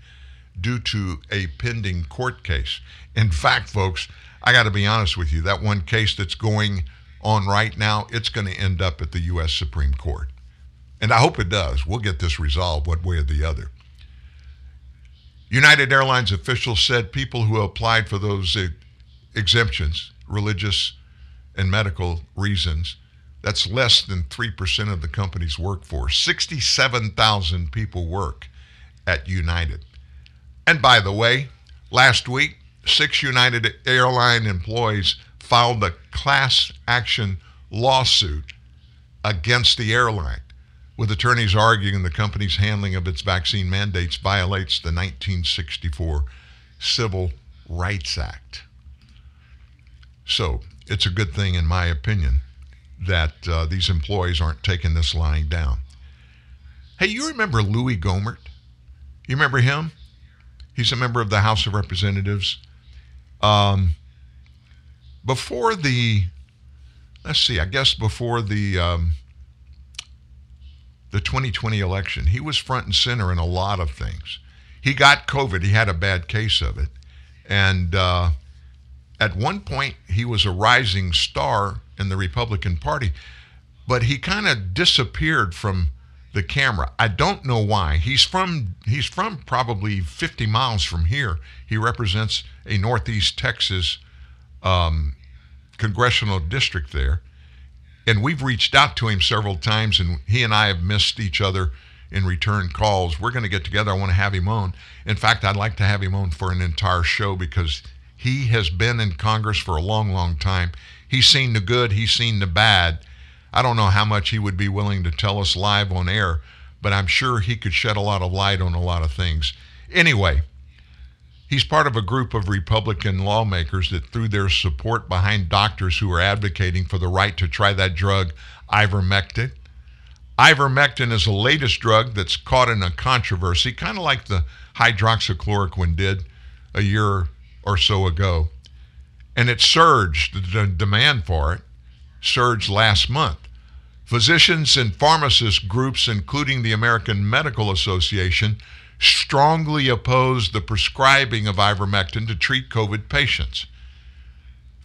due to a pending court case. In fact, folks, I got to be honest with you, that one case that's going on right now, it's going to end up at the U.S. Supreme Court. And I hope it does. We'll get this resolved one way or the other. United Airlines officials said people who applied for those exemptions, religious and medical reasons, that's less than 3% of the company's workforce. 67,000 people work at United. And by the way, last week, six United Airline employees filed a class action lawsuit against the airline, with attorneys arguing the company's handling of its vaccine mandates violates the 1964 Civil Rights Act. So it's a good thing, in my opinion, that uh, these employees aren't taking this lying down. Hey, you remember Louis Gohmert? You remember him? He's a member of the House of Representatives. Um, before the, let's see, I guess before the um, the 2020 election, he was front and center in a lot of things. He got COVID. He had a bad case of it, and uh, at one point he was a rising star in the Republican Party, but he kind of disappeared from the camera. I don't know why. He's from he's from probably 50 miles from here. He represents a Northeast Texas um, congressional district there, and we've reached out to him several times, and he and I have missed each other in return calls. We're going to get together. I want to have him on. In fact, I'd like to have him on for an entire show because he has been in Congress for a long, long time. He's seen the good. He's seen the bad I don't know how much he would be willing to tell us live on air, but I'm sure he could shed a lot of light on a lot of things. Anyway, he's part of a group of Republican lawmakers that threw their support behind doctors who are advocating for the right to try that drug, ivermectin. Ivermectin is the latest drug that's caught in a controversy, kind of like the hydroxychloroquine did a year or so ago. And it surged, the demand for it surged last month. Physicians and pharmacist groups, including the American Medical Association, strongly oppose the prescribing of ivermectin to treat COVID patients.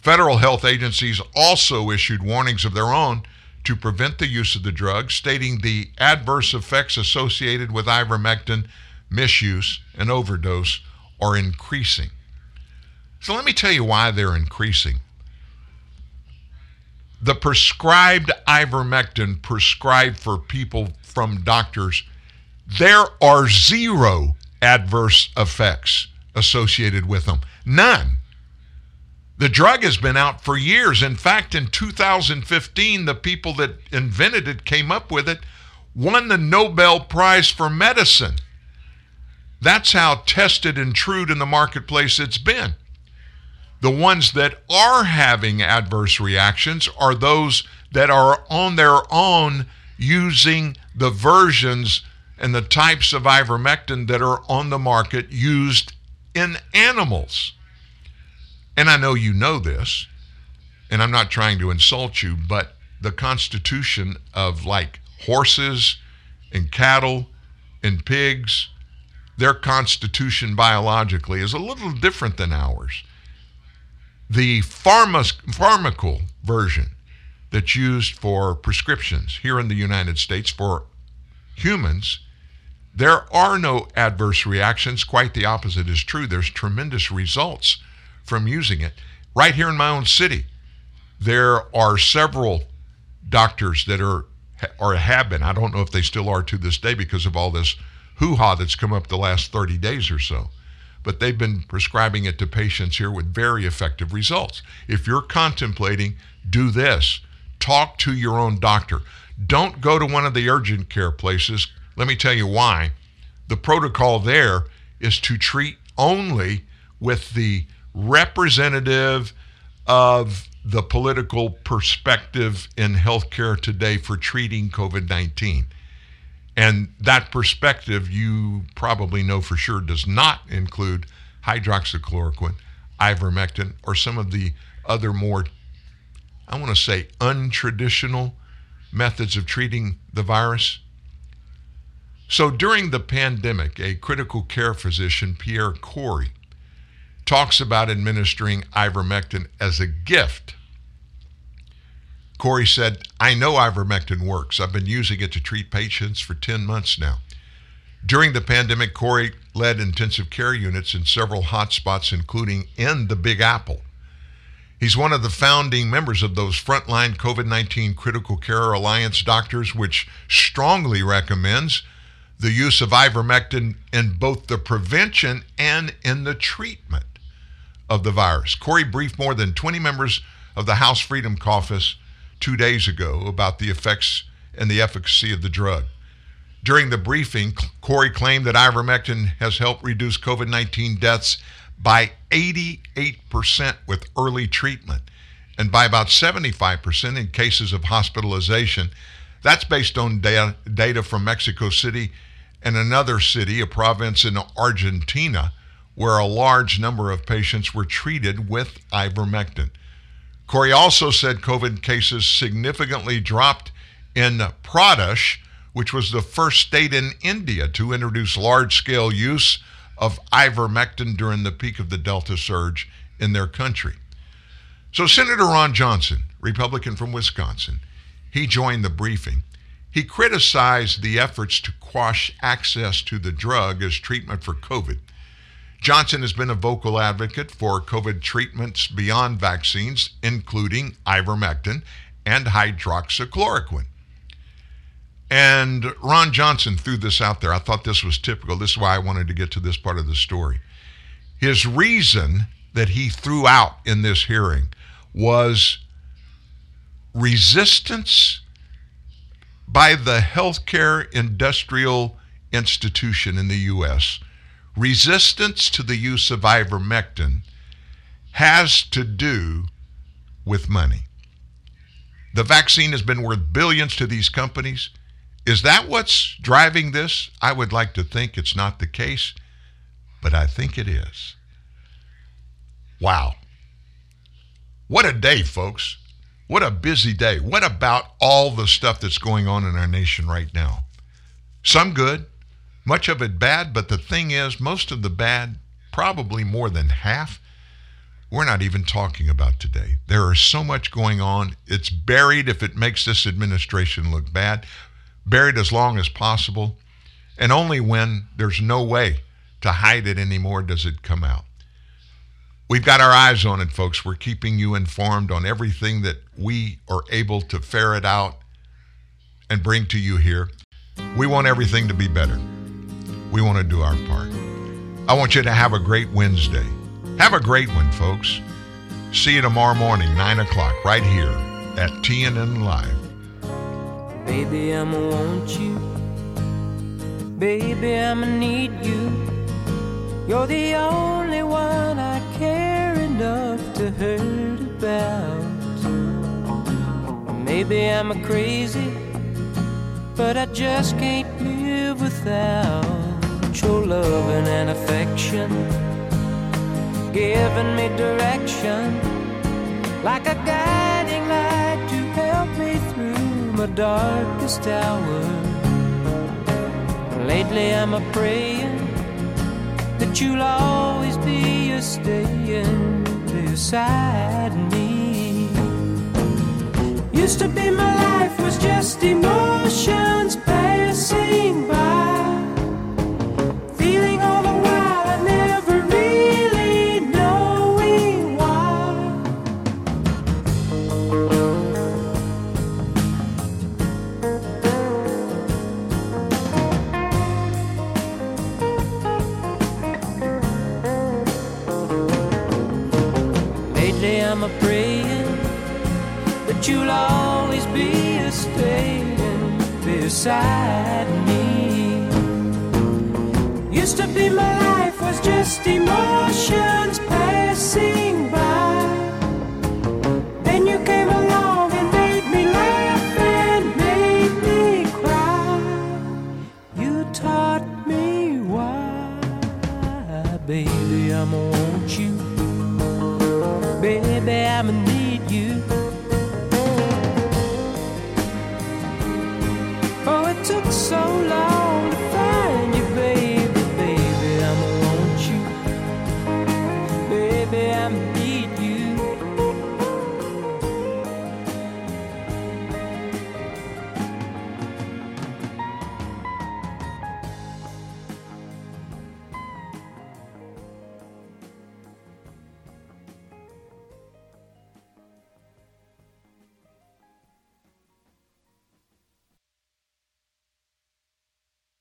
Federal health agencies also issued warnings of their own to prevent the use of the drug, stating the adverse effects associated with ivermectin misuse and overdose are increasing. So let me tell you why they're increasing the prescribed ivermectin prescribed for people from doctors, there are zero adverse effects associated with them. None. The drug has been out for years. In fact, in 2015, the people that invented it, came up with it, won the Nobel Prize for Medicine. That's how tested and true in the marketplace it's been. The ones that are having adverse reactions are those that are on their own using the versions and the types of ivermectin that are on the market used in animals. And I know you know this, and I'm not trying to insult you, but the constitution of like horses and cattle and pigs, their constitution biologically is a little different than ours. The pharma- pharmacal version that's used for prescriptions here in the United States for humans, there are no adverse reactions. Quite the opposite is true. There's tremendous results from using it. Right here in my own city, there are several doctors that are or have been. I don't know if they still are to this day because of all this hoo ha that's come up the last 30 days or so. But they've been prescribing it to patients here with very effective results. If you're contemplating, do this talk to your own doctor. Don't go to one of the urgent care places. Let me tell you why. The protocol there is to treat only with the representative of the political perspective in healthcare today for treating COVID 19. And that perspective, you probably know for sure, does not include hydroxychloroquine, ivermectin, or some of the other more, I want to say, untraditional methods of treating the virus. So during the pandemic, a critical care physician, Pierre Kory, talks about administering ivermectin as a gift. Kory said, I know ivermectin works. I've been using it to treat patients for 10 months now. During the pandemic, Kory led intensive care units in several hotspots, including in the Big Apple. He's one of the founding members of those frontline COVID 19 Critical Care Alliance doctors, which strongly recommends the use of ivermectin in both the prevention and in the treatment of the virus. Kory briefed more than 20 members of the House Freedom Caucus two days ago about the effects and the efficacy of the drug. During the briefing, Kory claimed that ivermectin has helped reduce COVID 19 deaths by 88% with early treatment and by about 75% in cases of hospitalization. That's based on data, data from Mexico City and another city, a province in Argentina, where a large number of patients were treated with ivermectin. Kory also said COVID cases significantly dropped in Pradesh, which was the first state in India to introduce large scale use of ivermectin during the peak of the Delta surge in their country. So, Senator Ron Johnson, Republican from Wisconsin, he joined the briefing. He criticized the efforts to quash access to the drug as treatment for COVID. Johnson has been a vocal advocate for COVID treatments beyond vaccines, including ivermectin and hydroxychloroquine. And Ron Johnson threw this out there. I thought this was typical. This is why I wanted to get to this part of the story. His reason that he threw out in this hearing was resistance by the healthcare industrial institution in the U.S resistance to the use of ivermectin has to do with money. The vaccine has been worth billions to these companies. Is that what's driving this? I would like to think it's not the case, but I think it is. Wow. What a day, folks. What a busy day. What about all the stuff that's going on in our nation right now? Some good, much of it bad, but the thing is, most of the bad, probably more than half, we're not even talking about today. There is so much going on. It's buried if it makes this administration look bad, buried as long as possible. And only when there's no way to hide it anymore does it come out. We've got our eyes on it, folks. We're keeping you informed on everything that we are able to ferret out and bring to you here. We want everything to be better. We want to do our part. I want you to have a great Wednesday. Have a great one, folks. See you tomorrow morning, 9 o'clock, right here at TNN Live. Baby, I'ma want you. Baby, I'ma need you. You're the only one I care enough to hurt about. Maybe I'm a crazy, but I just can't live without your loving and affection, giving me direction like a guiding light to help me through my darkest hour. Lately, I'm a praying that you'll always be a staying beside me. Used to be my life was just emotions passing you'll always be a staying beside me. Used to be my life was just emotions passing by. Then you came along and made me laugh and made me cry. You taught me why, baby, I'm you